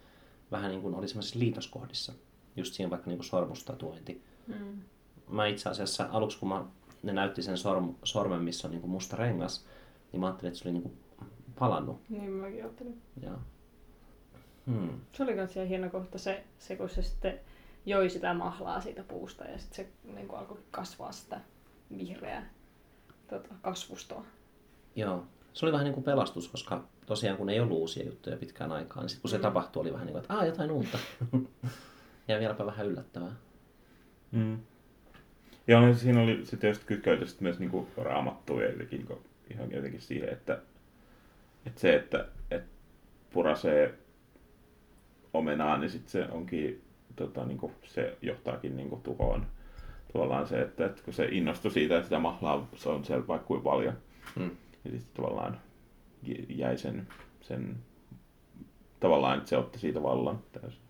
vähän niin kuin oli semmoisissa liitoskohdissa. Just siinä vaikka niin kuin sormustatuointi. mm. Mä itse asiassa aluksi, kun mä, ne näytti sen sorm, sormen, missä on niin kuin musta rengas, niin mä ajattelin, että se oli niin kuin palannut. Niin mäkin ajattelin. Ja... Hmm. Se oli myös ihan hieno kohta se, se, kun se sitten joi sitä mahlaa siitä puusta ja sitten se niin kuin alkoi kasvaa sitä vihreää tota, kasvustoa. Joo. Se oli vähän niin kuin pelastus, koska tosiaan kun ei ollut uusia juttuja pitkään aikaan, niin sitten kun se Mm. tapahtui, oli vähän niin kuin, että aah, jotain uutta. ja vieläpä vähän yllättävää. Mm. Ja oli, siinä oli sitten just kytkeyty sit myös niinku raamattua ja jotenkin, niinku, ihan jotenkin siihen, että, että se, että, että purasee omenaa, niin sitten se onkin, tota, niinku, se johtaakin niinku tuhoon. Tavallaan se, että, että kun se innostui siitä, että sitä mahlaa se on siellä vaikka kuin paljon, Hmm. niin sitten tavallaan jäi sen, sen tavallaan, että se otti siitä vallan täysin.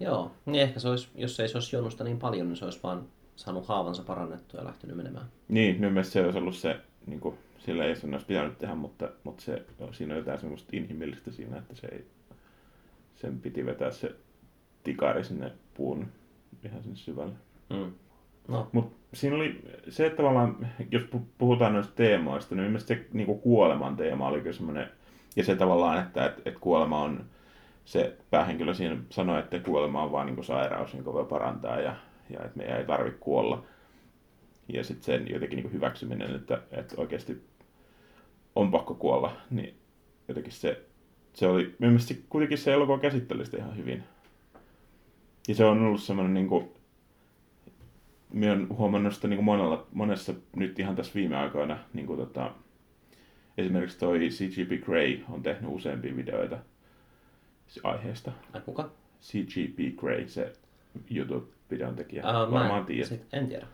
Joo, niin ehkä se olisi, jos ei se olisi juonut niin paljon, niin se olisi vaan saanut haavansa parannettua ja lähtenyt menemään. Niin, minun mielestä se olisi ollut se, niin kuin, sillä ei sen olisi pitänyt tehdä, mutta, mutta se, siinä on jotain semmoista inhimillistä siinä, että se ei, sen piti vetää se tikari sinne puun ihan sinne syvälle. Mm. No, Mutta siinä oli se, että tavallaan, jos pu- puhutaan noista teemoista, niin mielestäni se niin kuoleman teema oli kyllä semmoinen, ja se tavallaan, että et, et kuolema on, se päähenkilö siinä sanoi, että kuolema on vaan niin sairaus, jonka voi parantaa, ja, ja että meidän ei tarvitse kuolla. Ja sitten sen jotenkin niin hyväksyminen, että, että oikeasti on pakko kuolla, niin jotenkin se, se oli, mielestäni kuitenkin se elokuva käsitteli sitä ihan hyvin. Ja se on ollut semmoinen niin kuin, minä olen huomannut sitä niin kuin monella, monessa nyt ihan tässä viime aikoina, niin kuin tota, esimerkiksi toi CGP Grey on tehnyt useampia videoita aiheesta. ai kuka? CGP Grey, se YouTube-videon tekijä. Uh, Varmaan tiedät. Sit, en tiedä.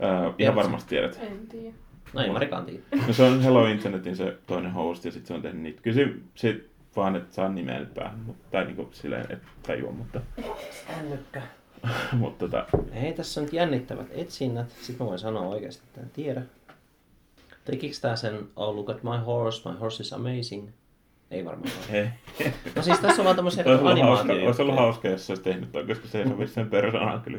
Uh, ihan varmasti tiedät. En tiedä. No ei Marikaan tiedä. No se on Hello Internetin se toinen host ja sitten se on tehnyt niitä. Kyllä se, se vaan, että saa nimeä nyt päähän. Mutta, tai niinku silleen, että tajua, mutta, Ällykkä. mutta tota, Ei tässä on nyt jännittävät etsinnät. Sitten mä voin sanoa oikeasti, että en tiedä. Tekikö tää sen Oh look at my horse, my horse is amazing? Ei varmaan ole. No siis tässä on vaan tämmöisiä Olisi ollut, hauska, animaatioita. olisi ollut hauska, jos se olisi tehnyt toi, koska se ei sovi sen persoonaan kyllä.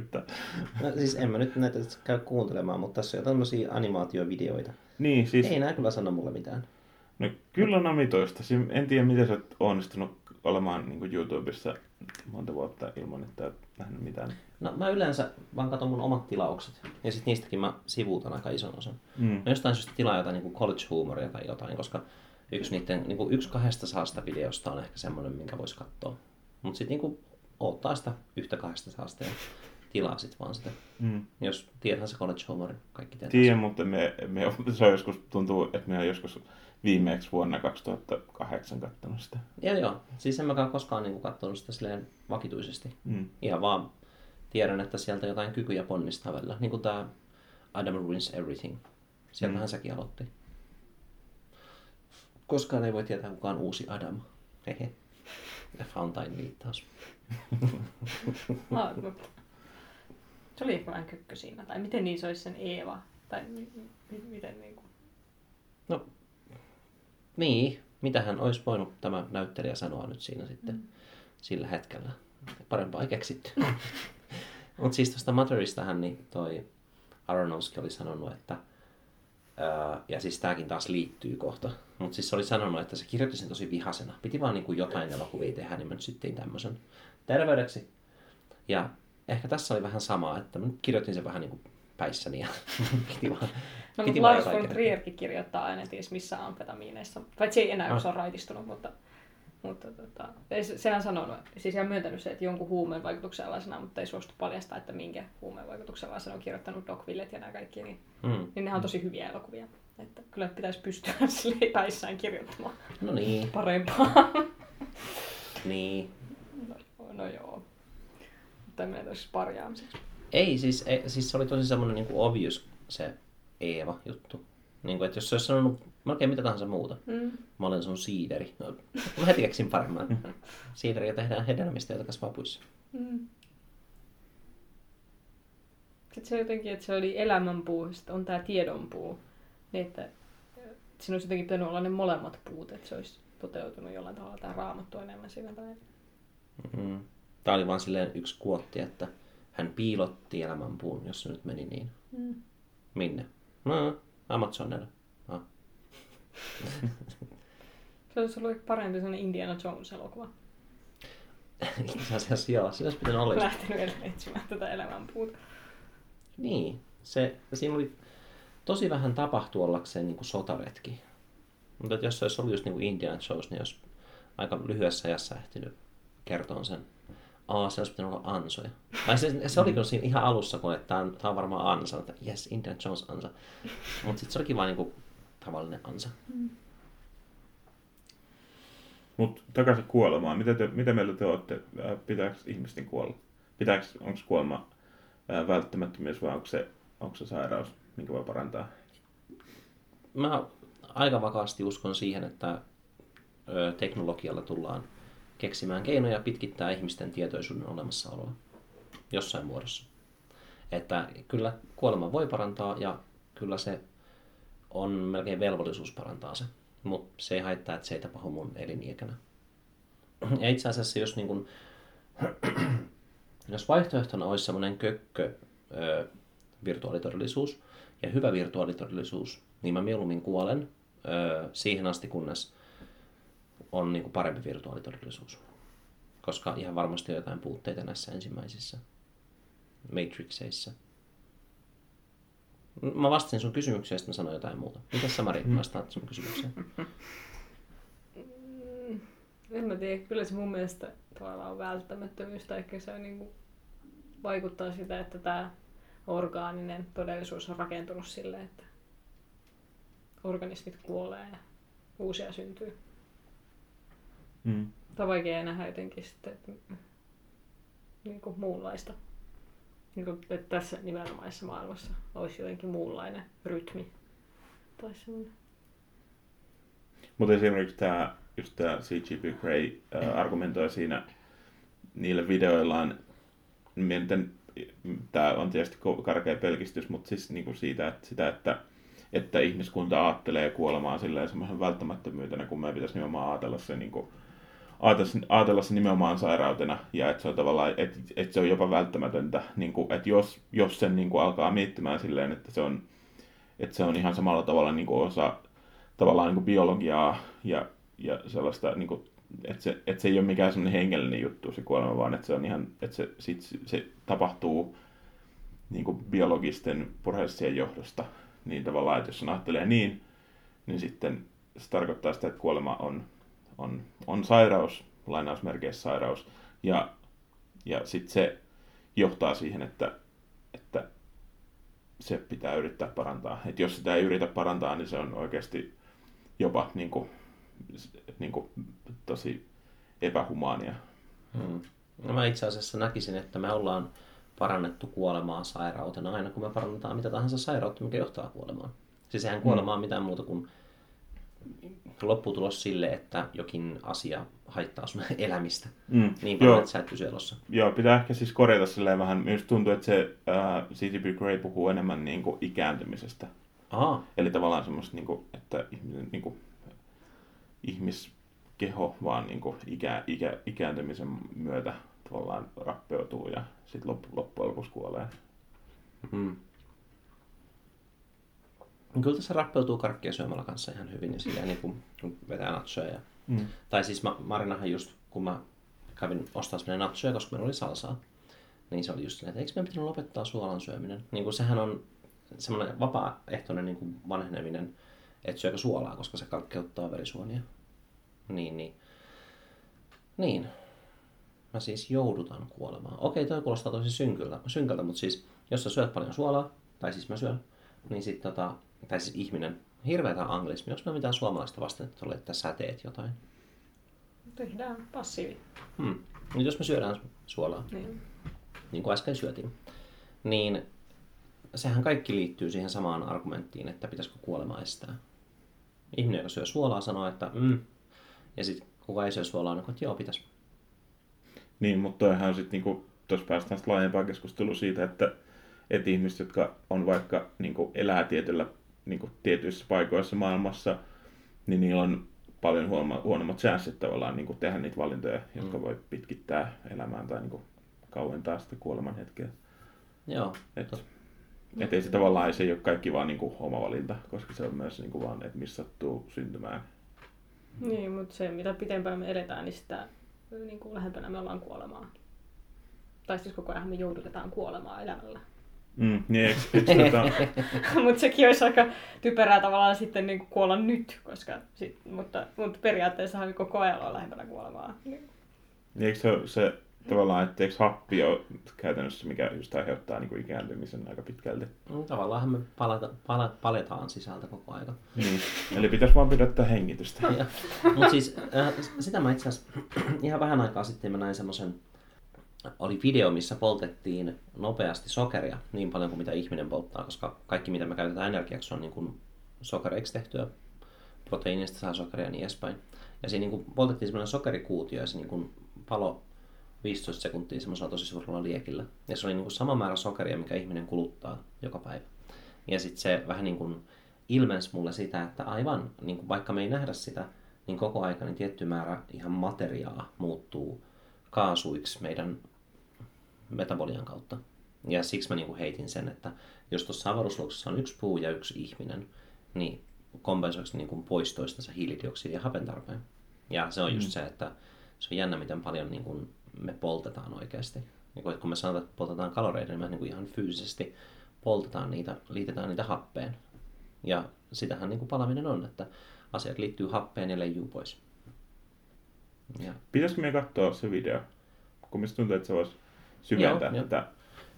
No, siis en mä nyt näitä käy kuuntelemaan, mutta tässä on tämmöisiä animaatiovideoita. Niin, siis Ei nää kyllä sano mulle mitään. no, kyllä on omitoista. Siin- En tiedä, miten sä oot onnistunut olemaan niin YouTubessa monta vuotta ilman, että oot nähnyt mitään. No mä yleensä vaan katson mun omat tilaukset. Ja sitten niistäkin mä sivuutan aika ison osan. Mm. Mä jostain syystä tilaa jotain niin college huumoria tai jotain, koska yksi, niiden, niin kuin yksi kahdesta saasta videosta on ehkä semmoinen, minkä voisi katsoa. Mutta sitten niin odottaa sitä yhtä kahdesta saasta ja tilaa sit vaan sitä. Mm. Jos tiedän se college huumorin, kaikki tietää. Tiedän, mutta me, me, se on joskus, tuntuu, että me on joskus viimeksi vuonna 2008 kattonut sitä. Joo, joo. Siis en mäkään koskaan niin katsonut sitä silleen vakituisesti. Mm. Ihan vaan tiedän, että sieltä jotain kykyjä ponnistaa välillä. Niin kuin tämä Adam Ruins Everything. Sieltähän mm. sekin aloitti. Koskaan ei voi tietää, kuka on uusi Adam. Hehe. Fountain viittaus. Se oli ehkä vähän siinä. Tai miten niin se olisi sen Eeva? Tai mi- mi- miten niin kuin... No, niin. Mitähän olisi voinut tämä näyttelijä sanoa nyt siinä sitten mm. sillä hetkellä. Parempaa ei keksitty. Mutta siis tuosta Motheristahan niin toi Aronofsky oli sanonut, että ää, ja siis tämäkin taas liittyy kohta. Mutta siis se oli sanonut, että se kirjoitti sen tosi vihasena. Piti vaan niinku jotain elokuvia tehdä, niin mä nyt sitten tein tämmöisen terveydeksi. Ja ehkä tässä oli vähän samaa, että mä nyt kirjoitin sen vähän niinku päissäni ja piti vaan, No, mutta Lars von. Trierkin kirjoittaa aina ties missä amfetamiineissa. Paitsi ei enää, kun se on raitistunut, mutta, mutta tota, sehän sanonut, siis ihan myöntänyt se, että jonkun huumeen vaikutuksen alaisena, mutta ei suostu paljastaa, että minkä huumeen vaikutuksen alaisena on kirjoittanut Dogvillet ja nämä kaikki, niin, Mm. niin nehän on tosi hyviä elokuvia. Että kyllä pitäisi pystyä silleen päissään kirjoittamaan No niin, parempaa. niin. No, no joo. Mutta en mene tosi parjaamiseksi. Ei, siis, ei, siis se oli tosi semmoinen niin kuin obvious se Eeva-juttu. Niin kuin, että jos se olisi sanonut melkein mitä tahansa muuta. Mm. Mä olen sun siideri. No, mä heti keksin paremman. Siideriä tehdään hedelmistä, jotka kasvaa puissa. Mm. Sitten se jotenkin, että se oli elämänpuu, sitten on tämä tiedonpuu. Niin, että siinä olisi jotenkin pitänyt olla ne molemmat puut, että se olisi toteutunut jollain tavalla tämä raamattu enemmän siinä. Tai... Mm. Tää oli vaan silleen yksi kuotti, että hän piilotti elämänpuun, jos se nyt meni niin. Mm. Minne? No, Amazonilla. Ah. Se olisi ollut parempi sellainen Indiana Jones-elokuva. Itse asiassa joo, siinä olisi pitänyt olla Lähtenyt etsimään tätä elämänpuuta. Niin, se, siinä oli tosi vähän tapahtui ollakseen niin kuin sotaretki. Mutta jos se olisi ollut just niin kuin Indiana Jones, niin olisi aika lyhyessä ajassa ehtinyt kertoa sen. Aa, se olisi pitänyt olla ansoja. Tai se, se oli kyllä siinä ihan alussa, kun että tämä on, tää on varmaan ansa, että yes, Indiana Jones ansa. Mutta sitten se olikin vain niin kuin tavallinen ansa. Mutta takaisin kuolemaan. Mitä, te, mitä mieltä te olette? Ää, Pitääkö ihmisten kuolla? Pitääkö, onko kuolema ää, välttämättömyys vai onko se, onko se sairaus, minkä voi parantaa? Mä aika vakaasti uskon siihen, että teknologialla tullaan keksimään keinoja pitkittää ihmisten tietoisuuden olemassaoloa jossain muodossa. Että kyllä kuolema voi parantaa ja kyllä se on melkein velvollisuus parantaa se, mutta se ei haittaa, että se ei tapahdu mun eliniekänä. Ja itse asiassa jos, niin kun, jos vaihtoehtona olisi semmoinen kökkö ö, virtuaalitodellisuus ja hyvä virtuaalitodellisuus, niin mä mieluummin kuolen öö, siihen asti, kunnes on niin kuin parempi virtuaalitodellisuus. Koska ihan varmasti on jotain puutteita näissä ensimmäisissä Matrixeissa. Mä vastasin sun kysymykseen ja sitten mä sanoin jotain muuta. Mitä sä Mari vastaat sun kysymykseen? Mm, en mä tiedä, kyllä se mun mielestä tavallaan on välttämättömyys, tai ehkä se on niin kuin, vaikuttaa sitä, että tämä orgaaninen todellisuus on rakentunut silleen, että organismit kuolee ja uusia syntyy. Mm. Tai vaikea nähdä jotenkin sitten, että niin kuin muunlaista. Niin kuin, että tässä nimenomaisessa maailmassa olisi jotenkin muunlainen rytmi. Tai semmoinen. Mutta esimerkiksi tämä, just tämä CGP Grey ää, argumentoi siinä niillä videoillaan, miten tämä on tietysti karkea pelkistys, mutta siis niinku siitä, että, sitä, että, että ihmiskunta ajattelee kuolemaa silleen semmoisen välttämättömyytenä, kun meidän pitäisi nimenomaan ajatella se, niinku, ajatella, ajatella se nimenomaan sairautena, ja että se on tavallaan, että, että se on jopa välttämätöntä, niinku, että jos, jos sen niinku alkaa miettimään silleen, että se on, että se on ihan samalla tavalla niinku osa tavallaan niin kuin biologiaa ja, ja sellaista, niin kuin, että, se, että se ei ole mikään semmoinen hengellinen juttu se kuolema, vaan että se on ihan, että se, sit, se tapahtuu niin kuin biologisten prosessien johdosta. Niin tavallaan, että jos sen ajattelee niin, niin sitten se tarkoittaa sitä, että kuolema on, on, on sairaus, lainausmerkeissä sairaus, ja, ja sitten se johtaa siihen, että, että se pitää yrittää parantaa. Et jos sitä ei yritä parantaa, niin se on oikeasti jopa niin kuin, niin kuin, tosi epähumaania. Hmm. No mä itse asiassa näkisin, että me ollaan parannettu kuolemaa sairautena aina, kun me parannetaan mitä tahansa sairautta, mikä johtaa kuolemaan. Siis eihän kuolema ole mitään muuta kuin lopputulos sille, että jokin asia haittaa sun elämistä Mm. niin paljon, Joo. että sä et pysy elossa. Joo, pitää ehkä siis korjata silleen vähän. Minusta tuntuu, että se äh, CTP Grey puhuu enemmän niin kuin ikääntymisestä. Aha, Eli tavallaan semmoista, niin kuin, että ihmisen, niin kuin, ihmiskeho vaan niin kuin ikä, ikä, ikääntymisen myötä tavallaan rappeutuu ja sitten loppu, loppujen lopuksi kuolee. Hmm. No Kyllä tässä rappeutuu karkkia syömällä kanssa ihan hyvin ja silleen niin kun vetää nachoja. Ja... Mm. Tai siis ma- Marinahan just, kun mä kävin ostaa semmoinen nachoja, koska meillä oli salsaa, niin se oli just silleen, että eikö meidän pitänyt lopettaa suolan syöminen? Niin kuin sehän on semmoinen vapaaehtoinen niin kuin vanheneminen, että syökö suolaa, koska se kalkkeuttaa verisuonia. Niin, niin. Niin. Mä siis joudutan kuolemaan. Okei, toi kuulostaa tosi synkältä, synkältä, mutta siis jos sä syöt paljon suolaa, tai siis mä syön, niin sit tota, tai siis ihminen, hirveätä anglismi, onko meillä mitään suomalaista vasten, että, sä teet jotain? Tehdään passiivi. Hmm. Nyt jos me syödään suolaa, Niin. niin kuin äsken syötiin, niin sehän kaikki liittyy siihen samaan argumenttiin, että pitäisikö kuolema estää. Ihminen, joka syö suolaa, sanoo, että mm. Ja sitten kuka ei syö suolaa, niin kuin, että joo, pitäisi. Niin, mutta toihan on sitten, niinku, tuossa päästään sitten laajempaan keskusteluun siitä, että, että ihmiset, jotka on vaikka niinku, elää tietyllä, niinku, tietyissä paikoissa maailmassa, niin niillä on paljon huono, huonommat chanssit tavallaan niinku, tehdä niitä valintoja, jotka Mm. voi pitkittää elämään tai niinku, kauentaa sitä kuoleman hetkeä. Joo, Et, Tot- et ei se tavallaan se ei ole kaikki vaan niinku, oma valinta, koska se on myös niinku, vaan, että missä sattuu syntymään. Niin, mutta se mitä pitempään me eletään, niin sitä niin kuin lähempänä me ollaan kuolemaa. Tai siis koko ajan me joudutetaan kuolemaan elämällä. Mm, niin, eikö, eikö, tota, mutta sekin olisi aika typerää tavallaan sitten niin kuin kuolla nyt, koska sit, mutta, mutta periaatteessa koko ajan ollaan lähempänä kuolemaa. Niin. Niin eikö se, se tavallaan, että eikö happi ole käytännössä, mikä just aiheuttaa niin kuin ikääntymisen aika pitkälti? Mm, tavallaan me palata, pala, paletaan sisältä koko aika. Niin. Eli pitäisi vaan pidättää hengitystä. Mutta siis äh, sitä mä itse asiassa ihan vähän aikaa sitten mä näin semmoisen, oli video, missä poltettiin nopeasti sokeria niin paljon kuin mitä ihminen polttaa, koska kaikki mitä me käytetään energiaksi on niin kuin sokereiksi tehtyä. Proteiinista saa sokeria ja niin edespäin. Ja siinä niin kuin poltettiin semmoinen sokerikuutio ja se niin kuin palo 15 sekuntia semmoisella tosi suurella liekillä. Ja se oli niin kuin sama määrä sokeria, mikä ihminen kuluttaa joka päivä. Ja sitten se vähän niin kuin ilmensi mulle sitä, että aivan, niin kuin vaikka me ei nähdä sitä, niin koko aika niin tietty määrä ihan materiaa muuttuu kaasuiksi meidän metabolian kautta. Ja siksi mä niin kuin heitin sen, että jos tuossa avaruusluoksussa on yksi puu ja yksi ihminen, niin kompensoiko niin kuin pois toistensa hiilidioksidi ja hapen tarpeen. Ja se on just mm. se, että se on jännä, miten paljon niin kuin me poltetaan oikeasti. Niin kuin, että kun me sanotaan, että poltetaan kaloreita, niin me niin kuin ihan fyysisesti poltetaan niitä, liitetään niitä happeen. Ja sitähän niin kuin palaminen on, että asiat liittyy happeen ja leijuu pois. Ja. Pitäisikö me katsoa se video? Kun mistä tuntuu, että se voisi syventää Joo, tätä.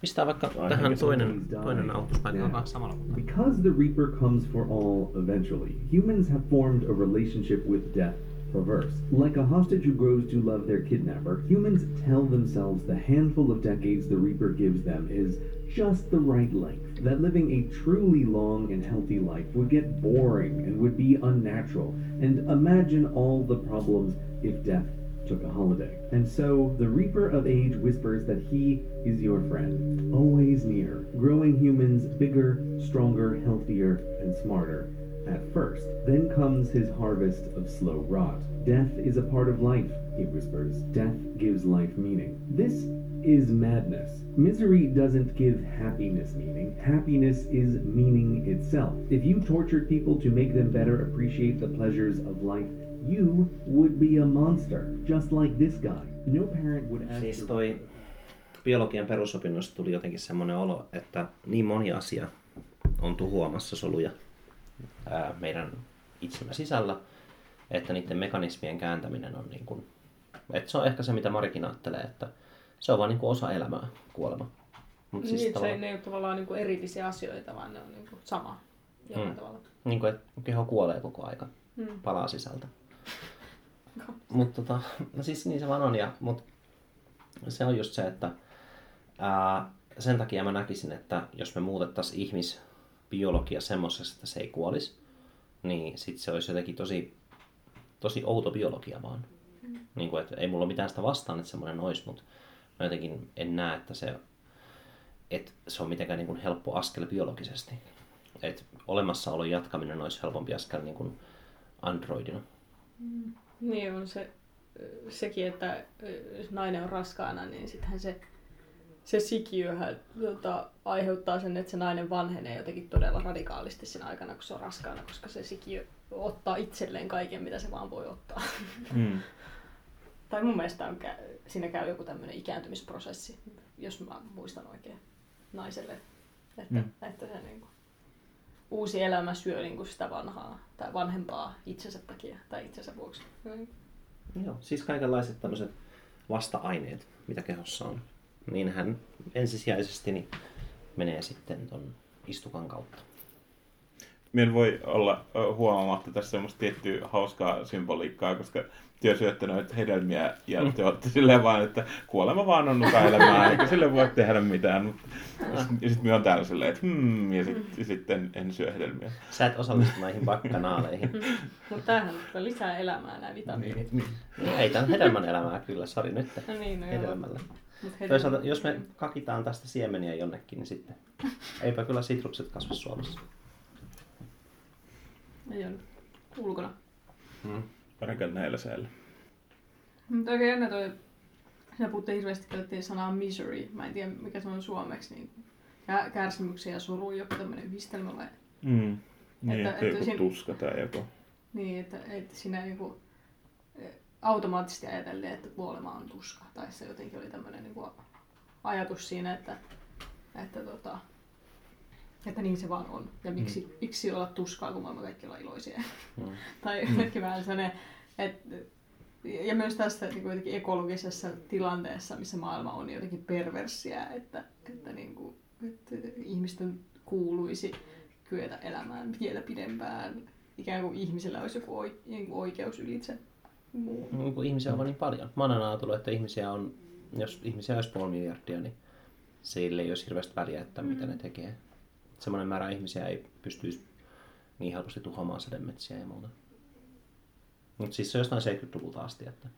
Pistää vaikka tähän toinen, toinen autuspaikka samalla. Because the Reaper comes for all eventually, humans have formed a relationship with death perverse. Like a hostage who grows to love their kidnapper, humans tell themselves the handful of decades the Reaper gives them is just the right length. That living a truly long and healthy life would get boring and would be unnatural. And imagine all the problems if death took a holiday. And so the Reaper of Age whispers that he is your friend, always near, growing humans bigger, stronger, healthier, and smarter at first. Then comes his harvest of slow rot. Death is a part of life, he whispers. Death gives life meaning. This is madness. Misery doesn't give happiness meaning. Happiness is meaning itself. If you tortured people to make them better appreciate the pleasures of life, you would be a monster, just like this guy. No parent would ask Siis toi biologian perusopinnosta tuli jotenkin semmoinen olo, että niin moni asia on tuhoamassa soluja ää, meidän itsemme sisällä, että niiden mekanismien kääntäminen on niin kuin, että se on ehkä se, mitä Marikin ajattelee, että se on vain niin kuin osa elämää, kuolema. Mut siis niin, tavallaan... se ne ei ole tavallaan niin kuin erillisiä asioita, vaan ne on niin kuin sama mm. tavalla. Niin kuin, että keho kuolee koko aika, mm. palaa sisältä. Mutta tota, no siis niin se vaan on, ja, mut se on just se, että ää, sen takia mä näkisin, että jos me muutettaisiin ihmisbiologia semmoisessa, että se ei kuolisi, niin sitten se olisi jotenkin tosi, tosi outo biologia vaan. Mm. Niin kuin, että ei mulla ole mitään sitä vastaan, että semmoinen olisi, mutta mä jotenkin en näe, että se, että se on mitenkään niin kuin helppo askel biologisesti. Että olemassaolon jatkaminen olisi helpompi askel niin kuin androidina. Mm. Niin on se, sekin, että jos nainen on raskaana, niin sittenhän se, se sikiöhän tota, aiheuttaa sen, että se nainen vanhenee jotenkin todella radikaalisti siinä aikana, kun se on raskaana, koska se sikiö ottaa itselleen kaiken, mitä se vaan voi ottaa. Mm. tai mun mielestä on, siinä käy joku tämmöinen ikääntymisprosessi, jos mä muistan oikein naiselle, että, mm. että se niin kuin, uusi elämä syö niin kuin sitä vanhaa tai vanhempaa itsensä takia tai itsensä vuoksi. Joo, siis kaikenlaiset tämmöiset vasta-aineet, mitä kehossa on, niin hän ensisijaisesti niin menee sitten ton istukan kautta. Meillä voi olla huomaamatta tässä semmoista tiettyä hauskaa symboliikkaa, koska te syötte noita hedelmiä ja mm. te olette silleen vaan, että kuolema vaan on elämää, eikä sille voi tehdä mitään. Mutta ja sitten minä on täällä silleen, että hmm, ja, sit, ja sitten en syö hedelmiä. Sä et osallistu näihin bakkanaaleihin. Mutta tämähän lisää elämää nämä vitamiinit. Niin, niin. Ei tämän hedelmän elämää kyllä, sori nyt no niin, no hedelmällä. Toisaalta, jos me kakitaan tästä siemeniä jonnekin, niin sitten eipä kyllä sitrukset kasva Suomessa. Ei ole ulkona. Hmm. Ainakaan näillä säällä. Mutta oikein jännä toi, sinä puhutte hirveästi, käytettiin sanaa misery. Mä en tiedä, mikä se on suomeksi. Niin kärsimyksiä ja suru, joku tämmöinen yhdistelmä vai? Mm. Niin, että, että, joku siinä, tuska tai joku. Niin, että, että siinä joku e, automaattisesti ajatellen, että kuolema on tuska. Tai se jotenkin oli tämmöinen niin kuin ajatus siinä, että, että, tota, että niin se vaan on. Ja miksi, mm. miksi olla tuskaa, kun maailman kaikki ollaan iloisia. Mm. tai mm. vähän sellainen, että ja myös tässä niin kuin ekologisessa tilanteessa, missä maailma on jotenkin perversiä, että, että, niin kuin, että ihmisten kuuluisi kyetä elämään vielä pidempään. Ikään kuin ihmisellä olisi joku niin oikeus ylitse muu. Kuin ihmisiä on vaan niin paljon. Mä ajatellut, että ihmisiä on, jos ihmisiä olisi puoli miljardia, niin sille ei olisi hirveästi väliä, että mitä mm. ne tekee. Semmoinen määrä ihmisiä ei pystyisi niin helposti tuhoamaan sademetsiä ja muuta. Mutta siis se on jostain 70-luvulta asti, että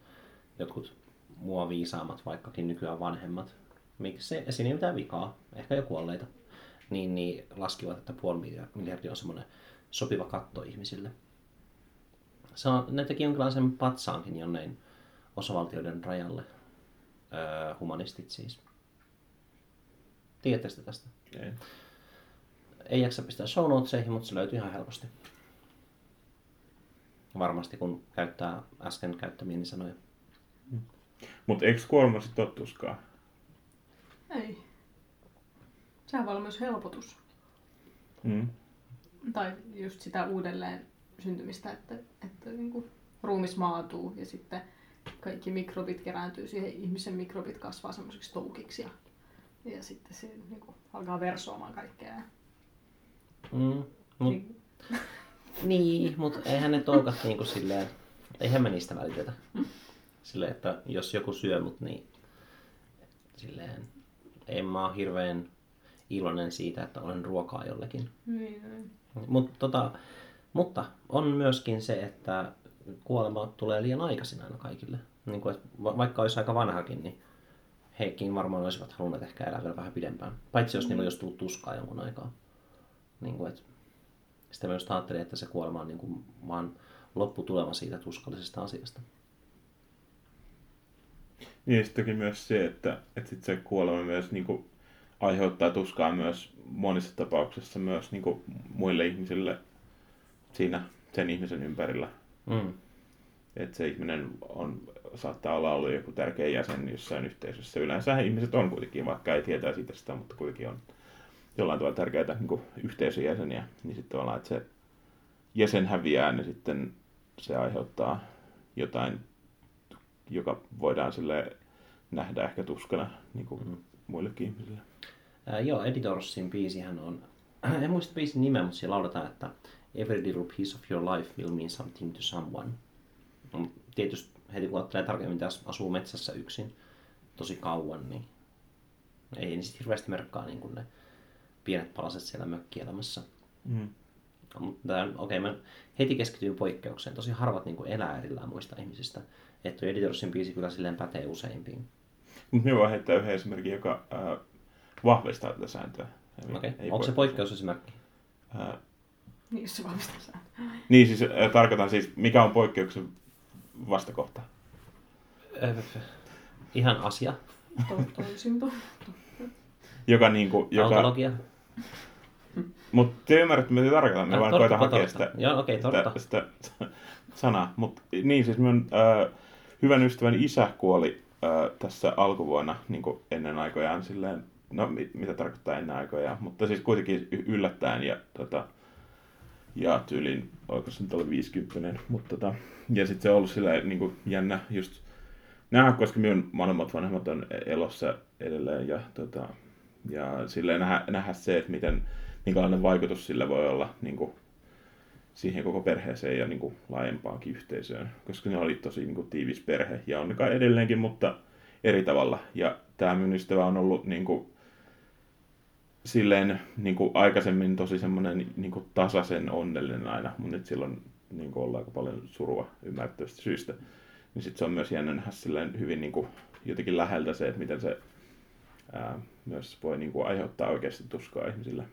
jotkut mua viisaammat, vaikkakin nykyään vanhemmat, miksi siinä ei mitään vikaa, ehkä jo kuolleita, niin, niin laskivat, että puoli miljardia on semmoinen sopiva katto ihmisille. Se on, ne teki jonkinlaisen patsaankin jonnein osavaltioiden rajalle, öö, humanistit siis. Tiedättekö te tästä? Ei. Ei jaksa pistää show notesihin, mutta se löytyy ihan helposti. Varmasti kun käyttää äsken käyttämiini sanoja. Mutta eikö kuolema sitten ole tuskaa? Ei. Sehän voi olla myös helpotus. Mm. Tai just sitä uudelleen syntymistä, että, että niin kuin ruumis maatuu ja sitten kaikki mikrobit kerääntyy siihen, ihmisen mikrobit kasvaa semmoisiksi toukiksi ja, ja sitten se niin kuin, alkaa versoamaan kaikkea. Mm, mut, Niin, mutta eihän ne toukat niinku silleen, eihän me niistä välitetä. Silleen, että jos joku syö mut, niin silleen, en mä oo hirveän iloinen siitä, että olen ruokaa jollekin. niin, niin. Mut, tota, mutta on myöskin se, että kuolema tulee liian aikaisin aina kaikille. Niin kuin, vaikka olisi aika vanhakin, niin hekin varmaan olisivat halunneet ehkä elää vielä vähän pidempään. Paitsi jos niillä olisi tullut tuskaa jonkun aikaa. Niin kuin, että sitten myös ajattelin, että se kuolema on niin kuin vaan lopputulema siitä tuskallisesta asiasta. Niin ja sittenkin myös se, että, että sit se kuolema myös niin kuin, aiheuttaa tuskaa myös monissa tapauksissa myös niin kuin, muille ihmisille siinä sen ihmisen ympärillä. Mm. Että se ihminen on, saattaa olla ollut joku tärkeä jäsen jossain yhteisössä. Yleensä ihmiset on kuitenkin, vaikka ei tietää siitä sitä, mutta kuitenkin on jollain tavalla tärkeitä niin kuin yhteisön jäseniä. Niin sitten tavallaan, että se jäsen häviää, niin sitten se aiheuttaa jotain, joka voidaan sille nähdä ehkä tuskana niin kuin Mm. muillekin ihmisille. Ää, joo, Editorsin biisihän on, en muista biisin nimeä, mutta siellä lauletaan, että Every little piece of your life will mean something to someone. No, Tietysti heti kun ajattelee tarkemmin, että asuu metsässä yksin tosi kauan, niin ei niin sit hirveästi merkkaa niin kuin ne pienet palaset siellä mökkielämässä. Mm. Mutta okei, okay, mä heti keskityin poikkeukseen. Tosi harvat niin kuin elää erillään muista ihmisistä. Että tuo Editorsin biisi kyllä silleen pätee useimpiin. Mutta minä voin heittää yhden esimerkin, joka ää, vahvistaa tätä sääntöä. Eli Okei, ei onko se poikkeusesimerkki? Ää, niin se vahvistaa sen. niin siis ää, tarkoitan siis, mikä on poikkeuksen vastakohta. Öö, Ihan asia. To- toisinto. Joka niinku, joka, Autologia. Mutta te ymmärrätte, mitä tarkoitan, me Ah, vaan koitan hakea sitä, Joo, okei, torppa. sitä, sitä sanaa. Mutta niin siis minun ää, hyvän ystäväni isä kuoli ää, tässä alkuvuonna niin ennen aikojaan silleen, no mit, mitä tarkoittaa ennen aikojaan, mutta siis kuitenkin yllättäen ja tota, ja tyylin, oliko se nyt ollut 50 mutta tota, ja sitten se on ollut silleen niin kuin jännä just nähdä, koska minun molemmat vanhemmat on elossa edelleen ja, tota, ja silleen nähdä, nähdä se, että miten, minkälainen vaikutus sillä voi olla niin kuin, siihen koko perheeseen ja niin kuin, laajempaankin yhteisöön, koska ne oli tosi niin kuin, tiivis perhe ja on kai edelleenkin, mutta eri tavalla. Ja tämä minun ystävä on ollut niin kuin, silleen niin kuin aikaisemmin tosi semmoinen niin kuin tasaisen onnellinen aina, mutta nyt silloin niin kuin ollaan aika paljon surua ymmärrettävästä syystä. Niin sitten se on myös jännä nähdä silleen hyvin niin kuin, jotenkin läheltä se, että miten se ää, myös voi niin kuin, aiheuttaa oikeasti tuskaa ihmisille.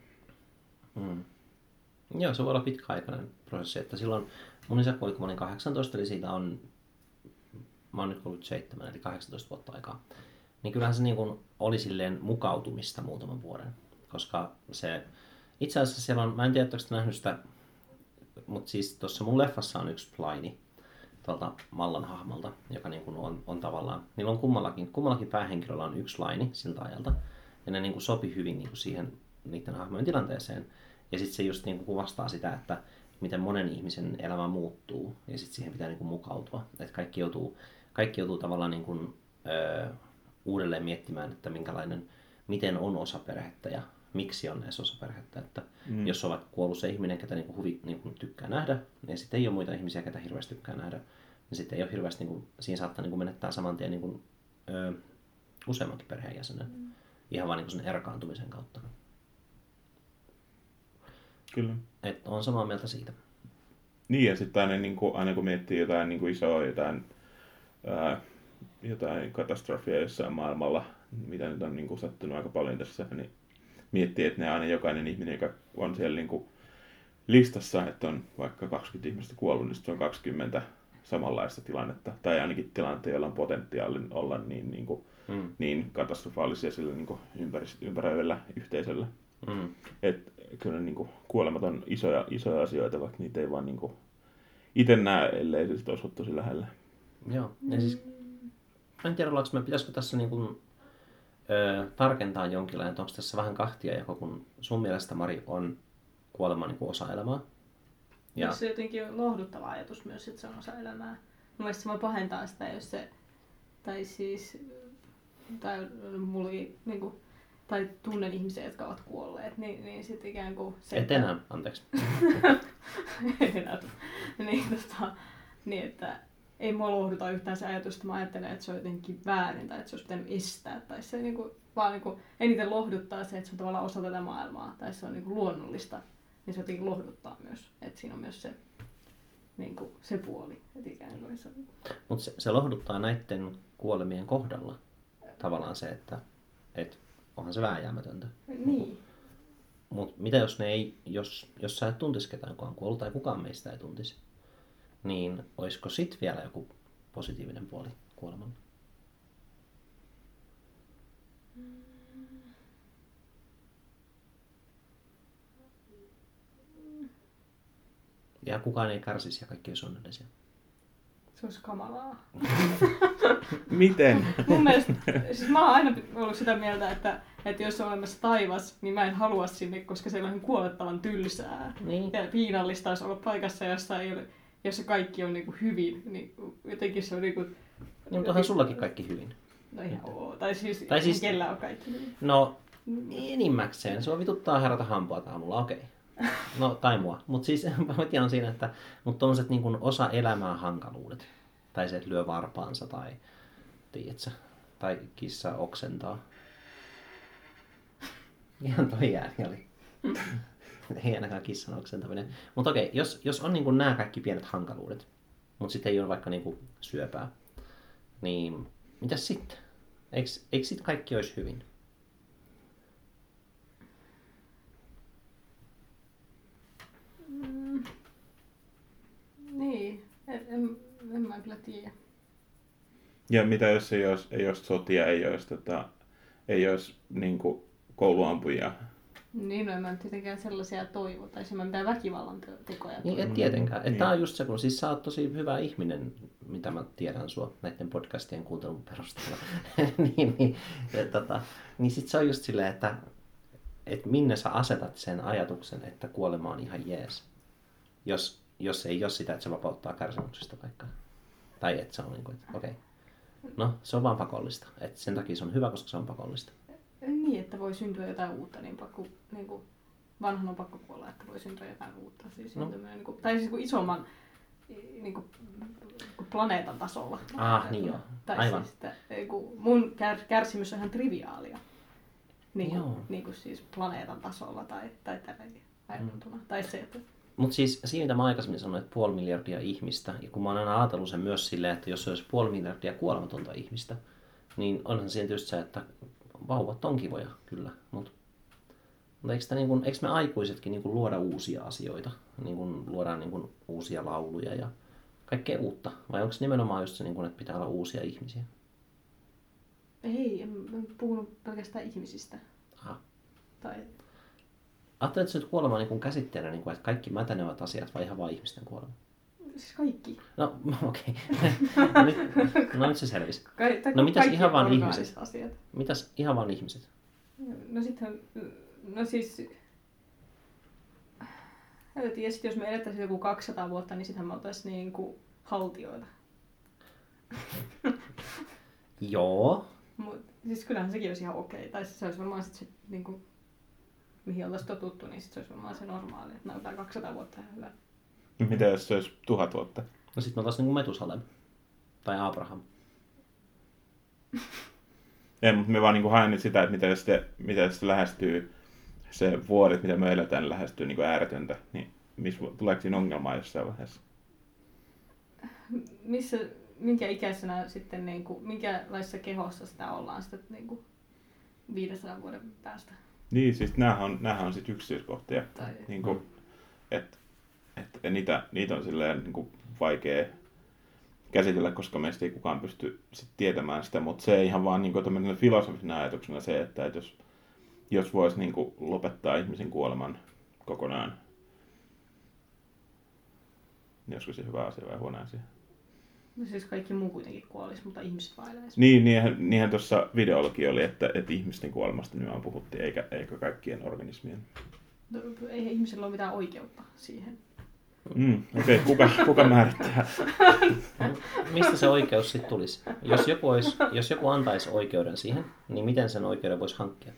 Mm. Joo, se voi olla pitkäaikainen prosessi. Että silloin mun isä kuoli, kun olin 18, eli siitä on, mä oon nyt 37, eli 18 vuotta aikaa. Niin kyllähän se niin kuin oli silleen mukautumista muutaman vuoden. Koska se, itse asiassa siellä on, mä en tiedä, nähnyt sitä, mutta siis tuossa mun leffassa on yksi plaini tuolta Mallan hahmolta, joka niin kuin on, on tavallaan, niillä on kummallakin, kummallakin päähenkilöllä on yksi laini siltä ajalta. Ja ne niin kuin sopi hyvin niin kuin siihen niiden hahmojen tilanteeseen. Ja sitten se just niin kuin kuvastaa sitä, että miten monen ihmisen elämä muuttuu ja sitten siihen pitää niin kuin mukautua. Että kaikki joutuu, kaikki joutuu tavallaan niin kuin, öö, uudelleen miettimään, että minkälainen, miten on osa perhettä ja miksi on edes osa perhettä. Että mm. jos ovat kuollut se ihminen, ketä niin kuin huvi, niin kuin tykkää nähdä, ja sitten ei ole muita ihmisiä, ketä hirveästi tykkää nähdä, niin sitten ei ole hirveästi, niin kuin, siinä saattaa niin kuin menettää saman tien niin kuin, öö, useammankin perheenjäsenen. Mm. Ihan vaan niin kuin sen erkaantumisen kautta. Kyllä. Et on samaa mieltä siitä. Niin, ja sitten aina, niin kuin, aina kun miettii jotain niin kuin isoa, jotain, ää, jotain katastrofia jossain maailmalla, mitä nyt on niin kuin, sattunut aika paljon tässä, niin miettii, että ne aina jokainen ihminen, joka on siellä niin kuin, listassa, että on vaikka 20 ihmistä kuollut, niin sitten on 20 samanlaista tilannetta, tai ainakin tilannetta, joilla on potentiaali olla niin, niin kuin, Mm. niin katastrofaalisia sillä niin kuin ympärist- ympäröivällä yhteisöllä. Mm. Et kyllä niin kuin, kuolemat on isoja, isoja asioita, vaikka niitä ei vaan niin kuin, itse näe, ellei se olisi tosi lähellä. Joo, ja siis mä en tiedä, ollaanko me, pitäisikö tässä niin kuin, ö, tarkentaa jonkinlainen, että onko tässä vähän kahtia jako, kun sun mielestä Mari on kuolema niin kuin osa elämää. Ja. Se jotenkin on lohduttava ajatus myös, että se on osa elämää. Mun mielestä se voi pahentaa sitä, jos se, tai siis, tai mullakin, niin kuin, tai tunnen ihmisiä, jotka ovat kuolleet, niin, niin sitten ikään kuin se, et enää, anteeksi. En enää. niin, tota, niin, että ei mua lohduta yhtään se ajatus, että mä ajattelen, että se on jotenkin väärin tai että se olisi pitänyt estää. Tai se niin kuin, vaan niin kuin, eniten lohduttaa se, että se on tavallaan osa tätä maailmaa tai se on niin kuin luonnollista. Niin se jotenkin lohduttaa myös. Että siinä on myös se, niin kuin, se puoli. Mutta se, se lohduttaa näiden kuolemien kohdalla tavallaan se, että et, onhan se vääjäämätöntä. niin. Mutta mitä jos ne ei, jos, jos sä et tuntisi ketään, kun on kuollut, tai kukaan meistä ei tuntisi, niin olisiko sit vielä joku positiivinen puoli kuolemalla? Ja kukaan ei kärsisi ja kaikki olisi onnellisia. Se olisi kamalaa. Miten? Mun mielestä, siis mä oon aina ollut sitä mieltä, että, että jos on olemassa taivas, niin mä en halua sinne, koska siellä on kuolettavan tylsää. Niin. Ja piinallista olisi olla paikassa, jossa, ei ole, jossa kaikki on niinku hyvin. Niin jotenkin se on niinku... Niin, mutta onhan sullakin kaikki hyvin. No ihan oo. Tai siis, Tai siis- kellä on kaikki hyvin. No, enimmäkseen. Se on vituttaa herätä hampua aamulla, okei. No, tai mua. Mutta siis pointti on siinä, että mut tommoset niin osa elämää hankaluudet. Tai se, että lyö varpaansa tai, tiedätkö, tai kissa oksentaa. Ihan toi ääni oli. ei ainakaan kissan oksentaminen. Mutta okei, jos, jos on niin nämä kaikki pienet hankaluudet, mutta sitten ei ole vaikka niin syöpää, niin mitäs sitten? Eikö, eikö sitten kaikki olisi hyvin? Niin, en, en, en mä kyllä tiedä. Ja mitä jos ei olisi, ei olisi sotia, ei olisi, tota, ei olisi niin kuin, kouluampujia? Niin, no en mä nyt tietenkään sellaisia toivo, tai se mä mitään väkivallan te- tekoja Niin, et Mm, tietenkään. niin. Että tää on just se, kun siis sä oot tosi hyvä ihminen, mitä mä tiedän sua näiden podcastien kuuntelun perusteella. niin, niin, ja, tota, niin sit se on just silleen, että, että minne sä asetat sen ajatuksen, että kuolema on ihan jees. Jos, jos ei ole sitä, että se vapauttaa kärsimyksestä vaikka. Tai että se on niin kuin, että okei. No, se on vaan pakollista. Et sen takia se on hyvä, koska se on pakollista. Niin, että voi syntyä jotain uutta, niin, pakko, niin kuin, vanhan on pakko kuolla, että voi syntyä jotain uutta. Siis No. niin kuin, tai siis kuin isomman niin kuin, kuin planeetan tasolla. Ah, niin joo. Tai Aivan. siis, että, niin kuin, mun kär, kärsimys on ihan triviaalia. Niin kuin, niin kuin siis planeetan tasolla tai, tai ajateltuna. Mm. Tai se, että Mutta siis siinä, mitä mä aikaisemmin sanoin, että puoli miljardia ihmistä, ja kun mä oon aina ajatellut sen myös silleen, että jos olisi puoli miljardia kuolematonta ihmistä, niin onhan siinä tietysti se, että vauvat on kivoja, kyllä. Mutta mut eikö, niin eikö me aikuisetkin niin kun luoda uusia asioita? Niin kun luodaan niin kun uusia lauluja ja kaikkea uutta? Vai onko se nimenomaan just se, niin kun, että pitää olla uusia ihmisiä? ei, en, en puhunut pelkästään ihmisistä. Aha. Tai, Ajatteletko nyt kuolemaa niin kun käsitteenä, niin kun, että kaikki mätänevät asiat vai ihan vain ihmisten kuolema? Siis kaikki. No, okei. no, nyt, no nyt se selvisi. Ka- No mitäs ihan vaan ihmiset? Asiat. Mitäs ihan vain ihmiset? No sitten, no siis, en tiedä, sit jos me elettäisiin joku 200 vuotta, niin sittenhän me oltaisiin niin kuin haltioita. Joo. Mut, siis kyllähän sekin olisi ihan okei. Tai siis se olisi varmaan sit se, niin kuin, mihin oltaisiin totuttu, niin sit se olisi varmaan se normaali, että näytetään 200 vuotta ihan hyvä. Mitä jos se olisi tuhat vuotta? No sit me oltais niinku Metusalem. Tai Abraham. Ei, mutta me vaan niin haen nyt sitä, että mitä jos se, mitä jos se lähestyy, se vuodet, mitä me eletään, lähestyy niin ääretöntä, niin missä, tuleeko siinä ongelmaa jossain vaiheessa? Missä, minkä ikäisenä sitten, niin kuin, minkälaisessa kehossa sitä ollaan sitten niin kuin 500 vuoden päästä? Niin, siis näähän on, näähän on sitten yksityiskohtia. Tai, Niin kuin, et, et, niitä, niitä on silleen niin kuin vaikea käsitellä, koska meistä ei kukaan pysty sit tietämään sitä, mutta se ihan vaan niin kuin filosofisena ajatuksena se, että, että jos, jos voisi niin kuin lopettaa ihmisen kuoleman kokonaan, niin olisiko se hyvä asia vai huono asia? No siis kaikki muu kuitenkin kuolisi, mutta ihmiset eläisi. Niin, niinhän, niinhän tuossa videollakin oli, että, että ihmisten kuolemasta nimenomaan puhuttiin, eikä, eikä kaikkien organismien. No, ei ihmisellä ole mitään oikeutta siihen. Mm, Okei, okay. kuka, kuka määrittää? Mistä se oikeus sitten tulisi? Jos joku, olisi, jos joku antaisi oikeuden siihen, niin miten sen oikeuden voisi hankkia?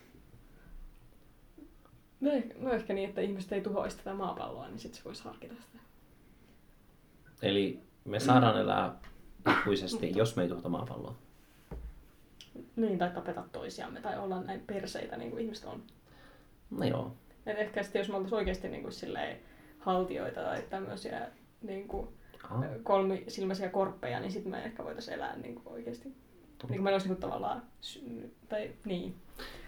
No, ehkä- no ehkä niin, että ihmiset ei tuhoaisi tätä maapalloa, niin sitten se voisi harkita sitä. Eli me saadaan elää ikuisesti, jos me ei tuhota maapalloa. Niin, tai tapeta toisiamme, tai olla näin perseitä, niin kuin ihmiset on. No joo. Et ehkä sitten, jos me oltaisiin oikeasti niin kuin silleen haltioita tai tämmöisiä niin kuin Aha. kolmisilmäisiä korppeja, niin sitten me ehkä voitaisiin elää niin kuin oikeasti. Niin kuin meillä olisi niin kuin tavallaan, sy- tai niin.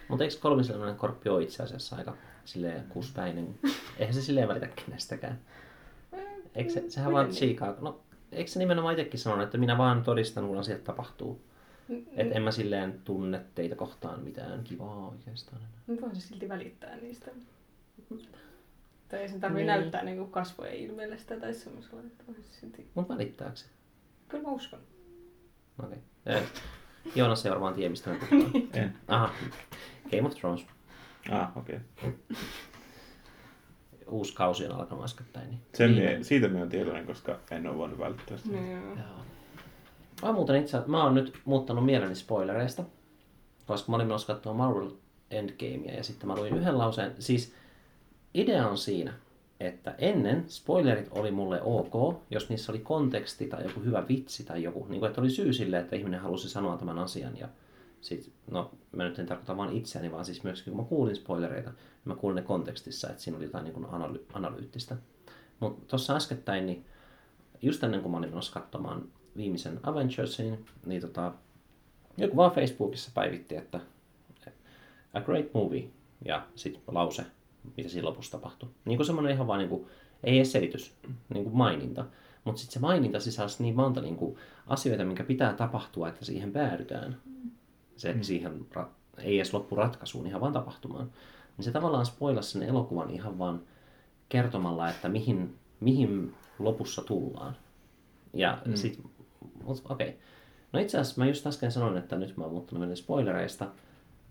Mutta eikö kolmisilmäinen korppi ole itse asiassa aika silleen kuuspäinen? Eihän se silleen välitä kenestäkään. Eikö se, sehän vaan niin? tsiikaa. No, eikö se nimenomaan itsekin sanonut, että minä vaan todistan, kun asiat tapahtuu. Että en mä silleen tunne teitä kohtaan mitään kivaa oikeastaan. enää. Nyt voisi silti välittää niistä. Tai ei sen tarvitse Niin. niin. näyttää niin kuin kasvojen ilmeellistä tai semmoisella, että voisi silti... Mut välittääkö se? Kyllä mä uskon. Okei. Okay. Joonas ei varmaan tiedä, mistä me puhutaan. En. Aha. Game of Thrones. Ah, okei. Okay. Uusi kausi on alkanut äskettäin. Niin Sen Viime- mie, siitä minä olen tietoinen, koska en ole voinut välttää sitä. Niin. Joo. Mä, muuten itse, mä oon nyt muuttanut mieleni spoilereista, koska mä olin menossa katsomaan Marvel Endgamea ja sitten mä luin yhden lauseen. Siis idea on siinä, että ennen spoilerit oli mulle ok, jos niissä oli konteksti tai joku hyvä vitsi tai joku, niin kuin, että oli syy sille, että ihminen halusi sanoa tämän asian ja sit, no mä nyt en tarkoita vain itseäni, vaan siis myöskin kun mä kuulin spoilereita, niin mä kuulin ne kontekstissa, että siinä oli jotain niin kuin analy- analyyttistä. Mutta tuossa äskettäin, niin just ennen kuin mä olin menossa katsomaan viimeisen Avengersin, niin tota, joku vaan Facebookissa päivitti, että a great movie, ja sitten lause, mitä siinä lopussa tapahtui. Niin kuin semmoinen ihan vaan, niin kuin, ei edes selitys, niin kuin maininta. Mutta sitten se maininta sisälsi niin monta niin kuin, asioita, minkä pitää tapahtua, että siihen päädytään. Se, mm. siihen ra- ei edes loppuratkaisuun, ihan vaan tapahtumaan. Niin se tavallaan spoilasi sen elokuvan ihan vaan kertomalla, että mihin, mihin lopussa tullaan. Ja mm. sit, mut, okei. Okay. No itse asiassa mä just äsken sanoin, että nyt mä oon muuttunut meille spoilereista.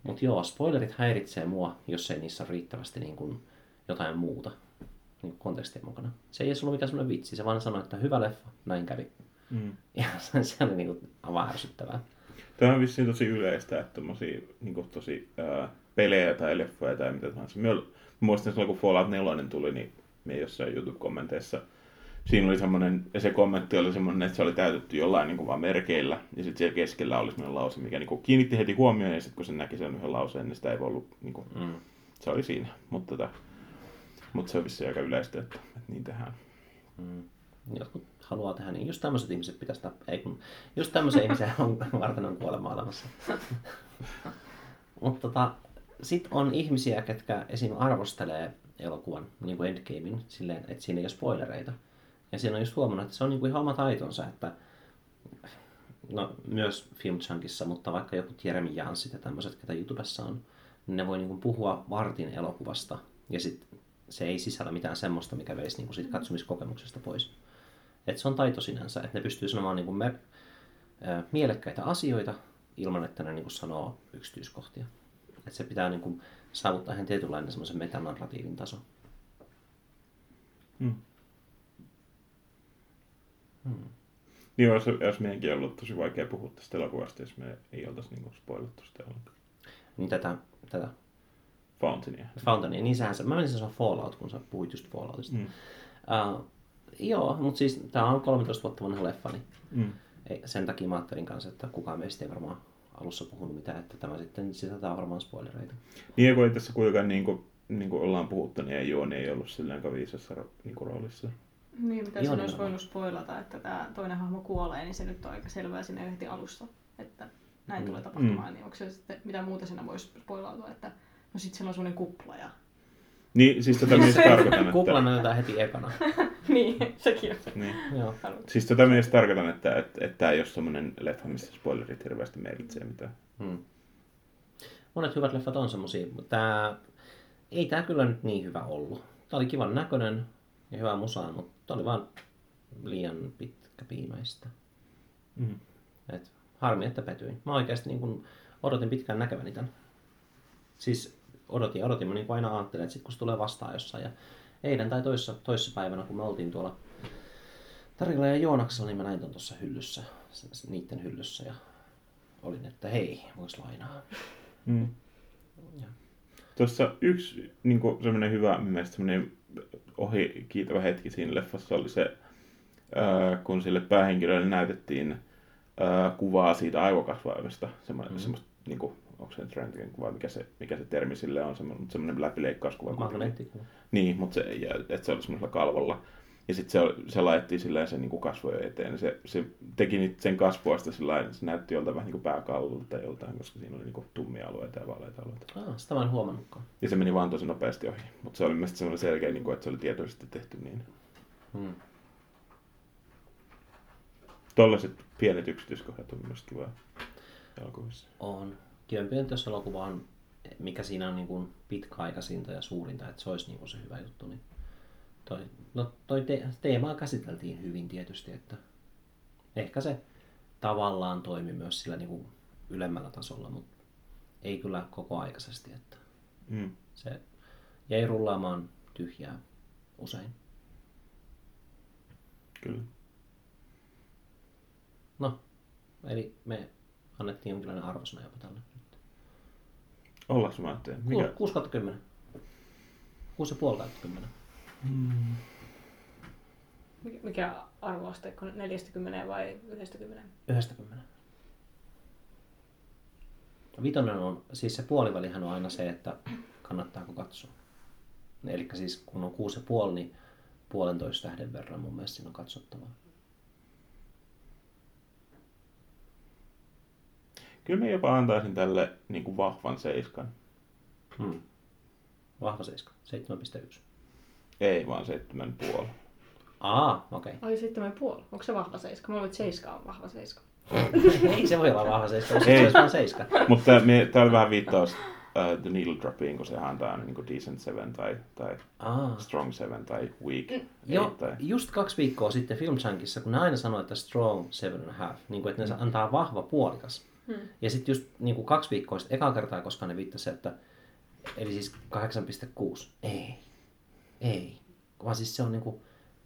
Mutta joo, spoilerit häiritsee mua, jos ei niissä ole riittävästi niin kuin jotain muuta niin kuin kontekstia mukana. Se ei edes ollut mikään semmoinen vitsi, se vaan sanoi, että hyvä leffa, näin kävi. Mm. Ja se, se oli niin kuin aivan ärsyttävää. Tämä on vissiin tosi yleistä, että tommosia niin kuin tosi ää, pelejä tai leffoja tai mitä tahansa. Mä muistan silloin, kun Fallout 4 tuli, niin me jossain YouTube-kommenteissa siinä oli semmoinen, ja se kommentti oli semmoinen, että se oli täytetty jollain niin kuin vaan merkeillä, ja sitten siellä keskellä oli semmoinen lause, mikä niin kuin kiinnitti heti huomioon, ja sitten kun se näki sen yhden lauseen, niin sitä ei voi ollut, niin kuin, Mm. se oli siinä. Mutta, tota, mutta se on vissiin aika yleistä, että, että niin tehdään. Mm. Jotkut haluaa tehdä niin. Just tämmöiset ihmiset pitäisi tappaa. Ei kun, just tämmöisiä ihmisiä on varten on kuolema olemassa. Mutta tota, sit on ihmisiä, ketkä esim. arvostelee elokuvan, niin kuin Endgamein, silleen, että siinä ei ole spoilereita. Ja siinä on just huomannut, että se on niin kuin ihan oma taitonsa, että no, myös Film Chunkissa, mutta vaikka joku Jeremy Janssit ja tämmöiset, ketä YouTubessa on, niin ne voi niin kuin puhua vartin elokuvasta, ja sit se ei sisällä mitään semmoista, mikä veisi niin kuin siitä katsomiskokemuksesta pois. Et se on taito sinänsä, että ne pystyy sanomaan niin kuin me, ää, mielekkäitä asioita ilman, että ne niin kuin sanoo yksityiskohtia. Et se pitää niin kuin saavuttaa ihan tietynlainen semmoisen metanarratiivin taso. Mm. Hmm. Niin jos, jos meidänkin ollut tosi vaikea puhua tästä elokuvasta, jos me ei oltaisi niin kuin spoilattu sitä ollenkaan. Niin tätä, tätä Fountainia. Fountainia, niin sehän se, mä menisin sanoa Fallout, kun sä puhuit just Falloutista. Mm. Uh, joo, mutta siis tää on 13 vuotta vanha leffa, niin Mm. ei, sen takia mä ajattelin kanssa, että kukaan meistä ei varmaan alussa puhunut mitään, että tämä sitten sisältää varmaan spoilereita. Niin kun ei tässä kuitenkaan niin kuin, niin kuin ollaan puhuttu, niin ei Jooni ei ollut silleen viisassa niin roolissa. Niin, mitä sen olisi voinut spoilata, että tämä toinen hahmo kuolee, niin se nyt on aika selvää sinne heti alussa, että näin Mm. tulee tapahtumaan. Niin onko se sitten, mitä muuta siinä voisi spoilautua, että no sitten siellä on semmoinen kupla ja Niin, siis tota mies tarkoitan, että... Kupla näytetään heti ekana. niin, sekin on. Niin. Joo. Siis tota mies tarkoitan, että, että, että tämä ei ole semmoinen leffa, missä spoilerit hirveästi merkitsee mitään. Hmm. Monet hyvät leffat on semmosia, mutta tää, ei tää kyllä nyt niin hyvä ollut. Tää oli kivan näköinen ja hyvä musaa, mutta tää oli vaan liian pitkä piimäistä. Mm. Et, harmi, että petyin. Mä oikeasti niin kun odotin pitkään näkeväni tän. Siis odotin, odotin. Mä niin aina ajattelin, että sit kun se tulee vastaan jossain. Ja eilen tai toissa, toissa päivänä, kun me oltiin tuolla Tarilla ja Joonaksella, niin mä näin ton tuossa hyllyssä, niitten hyllyssä. Ja olin, että hei, vois lainaa. Mm. Ja. Tuossa yksi niin semmoinen hyvä, mun mielestä semmoinen ohi kiitävä hetki siinä leffassa oli se, ää, kun sille päähenkilölle näytettiin ää, kuvaa siitä aivokasvaimesta. Semmoinen, mm. semmoista, niin kuin, onko se nyt röntgenkuva, mikä se, mikä se termi sille on, semmoinen, semmoinen läpileikkauskuva. Magneettikuva. Niin, mutta se, ja, että se oli semmoisella kalvolla. Ja sitten se, se laitettiin sillä se niin kasvojen eteen. Se, se teki niitä sen kasvoista sillä se näytti joltain vähän niin kuin pääkallolta tai joltain, koska siinä oli niin tummia alueita ja vaaleita alueita. Ah, sitä mä en huomannutkaan. Ja se meni vaan tosi nopeasti ohi. Mutta se oli mielestäni semmoinen selkeä, niin kuin, että se oli tietoisesti tehty niin. Hmm. Tollaiset pienet yksityiskohdat on myös kiva elokuvissa. On. Jos elokuva on, mikä siinä on niin kuin pitkäaikaisinta ja suurinta, että se olisi niin kuin se hyvä juttu. Niin toi, no, toi te- teemaa käsiteltiin hyvin tietysti, että ehkä se tavallaan toimi myös sillä niin kuin ylemmällä tasolla, mutta ei kyllä koko aikaisesti, että Mm. se jäi rullaamaan tyhjää usein. Kyllä. No, eli me annettiin jonkinlainen arvosana jopa tälle. Ollaanko mä ajattelin? Mikä? Mikä? 6 kautta 10. 6,5 kautta 10. Mikä- Mikä arvoasteikko? 40 vai 90? 90. Vitonen on, siis se puolivälihän on aina se, että kannattaako katsoa. Eli siis kun on 6,5, niin puolentoista tähden verran mun mielestä siinä on katsottavaa. Kyllä mä jopa antaisin tälle niin kuin vahvan seiskan. Hmm. Vahva 7, 7,1. Ei vaan seitsemän puoli. Aa, okei. Ai sitten puoli. Onko se vahva seiska? Mulla oli, että seiska on vahva seiska. Ei se voi olla vahva 7, jos Ei. se olisi vaan 7. Mutta tämä oli vähän viittaus uh, The Needle Dropiin, kun se antaa aina niin kuin Decent 7 tai, tai Aa. Strong 7 tai Weak Joo, 8 tai... just kaksi viikkoa sitten Filmchankissa, kun ne aina sanoo, että strong seven and a half, niin kuin, että ne antaa vahva puolikas. Hmm. Ja sitten just niin kuin kaksi viikkoa sitten, ekaa kertaa, koska ne viittasi, että eli siis 8,6. Ei. Ei. Vaan siis se on niin kuin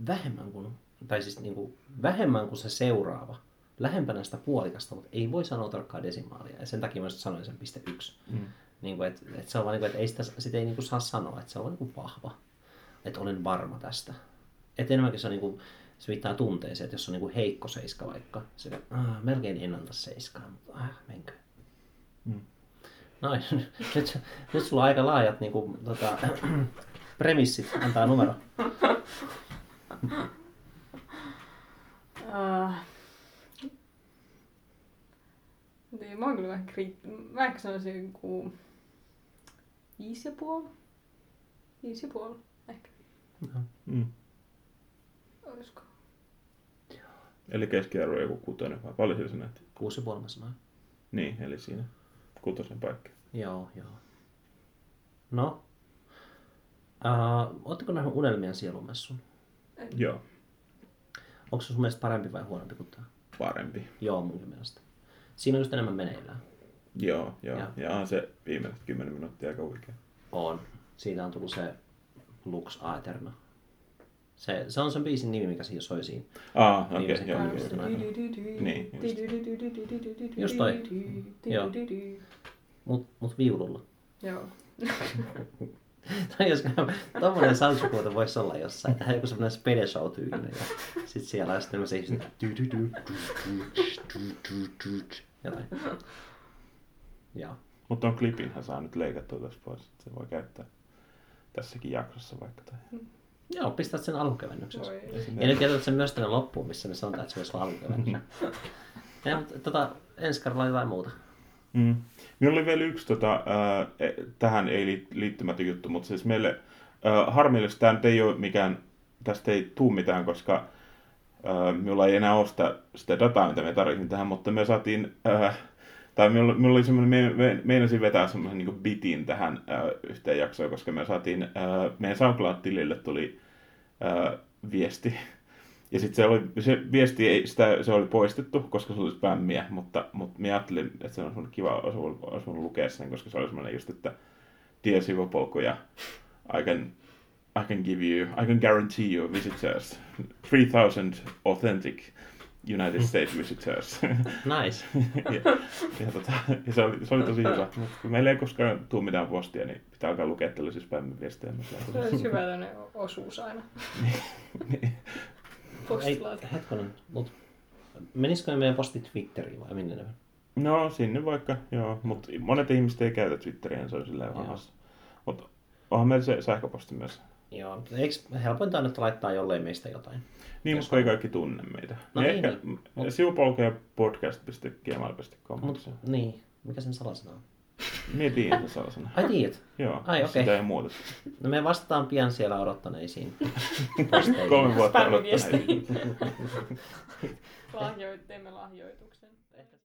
vähemmän kuin, tai siis niin kuin vähemmän kuin se seuraava. Lähempänä sitä puolikasta, mutta ei voi sanoa tarkkaa desimaalia. Ja sen takia mä sanoin sen piste yksi. Mm. Niin kuin, että, että se on vaan niin kuin, että ei sitä, sitä ei niin kuin saa sanoa, että se on niin kuin vahva. Että olen varma tästä. Että enemmänkin se on niin kuin, se viittaa tunteeseen, että jos on niin kuin heikko seiska vaikka, se ah, melkein en anta seiskaa, mutta ah, menkö. Mm. Noin, nyt, nyt sulla on aika laajat niin kuin, tota, premissit antaa numero. Uh, niin, mä oon kyllä vähän kriittinen. Mä ehkä sanoisin joku viisi ja puoli. Viisi ja puoli, ehkä. Mm. Olisiko? Eli keskiarvo joku kutonen vai paljon sillä näet? Kuusi ja puoli mä sanoin. Niin, eli siinä kutosen paikka. Joo, joo. No, uh, ootteko nähnyt Unelmien sielumessun? Joo, Onko se sun mielestä parempi vai huonompi kuin tämä? parempi. Joo, munkin mielestä. Siinä on just enemmän meneillään. Joo, joo. Joo. Ja on se viimeiset 10 minuuttia aika huikea. On. Siitä on tullut se Lux Aeterna. Se, se on sen biisin nimi, mikä siinä soi siinä. Aa, okei, Viimeisen joo. Niin, just. Just toi. Joo. Mut, mut viululla. Joo. no jos tommonen salsukuoto voisi olla jossain, tähän joku semmoinen spede show tyylinen. Ja sit siellä on sitten tämmöisiä ihmisiä, jotain. Joo. Mutta on klipin hän saa nyt leikattua tässä pois, että se voi käyttää tässäkin jaksossa vaikka. Tai... Hmm. Joo, pistät sen alukevennykseksi. Ja nyt jätät sen myös tänne loppuun, missä me sanotaan, että se olisi alukevennys. Hmm. ja, mutta, tota, ensi kerralla jotain muuta. Mm. Minulla oli vielä yksi, tota, e- tähän ei liit- liittymätön juttu, mutta siis meille Ö, harmillista tämä nyt ei ole mikään, tästä ei tuu mitään, koska ö, minulla ei enää ole sitä, sitä dataa, mitä me tarvitsin tähän, mutta me saatiin, ö, tai minulla, minulla oli semmoinen, me, me, vetää semmoisen niin bitin tähän ö, yhteen jaksoon, koska me saatiin, ö, meidän SoundCloud-tilille tuli ö, viesti, ja sitten se, oli, se viesti, ei, sitä, se oli poistettu, koska se oli spämmiä, mutta, mutta minä ajattelin, että se on kiva, olisi voinut, olisi voinut lukea sen, koska se oli semmoinen just, että Dear Sivopolku ja I can, I can give you, I can guarantee you visitors, 3000 authentic United States visitors. Nice. ja, ja, tota, ja se, oli, se oli tosi hyvä. Mutta kun meillä ei koskaan tule mitään postia, niin pitää alkaa lukea tällaisia spämmiviestejä. Se olisi hyvä tämmöinen osuus aina. Ei, Postilaati. hetkonen, mut menisikö meidän posti Twitteriin vai minne ne? No, sinne vaikka, joo. Mutta monet ihmiset ei käytä Twitteriä, se on silleen vahvassa. Mutta onhan meillä se sähköposti myös. Joo, mutta eikö helpointa on, että laittaa jollei meistä jotain? Niin, Jos mutta ei kaikki tunne meitä. No Me niin, ehkä, niin. Mut- podcast.gmail.com. Mut, niin, mikä sen salasana on? Mie tiedän sellaisena. Ai tiedät? Joo, Ai, okei. sitä ei muuta. No me vastaan pian siellä odottaneisiin. Kolme vuotta Spämmiviesteihin. odottaneet. Lahjoit, teemme lahjoituksen.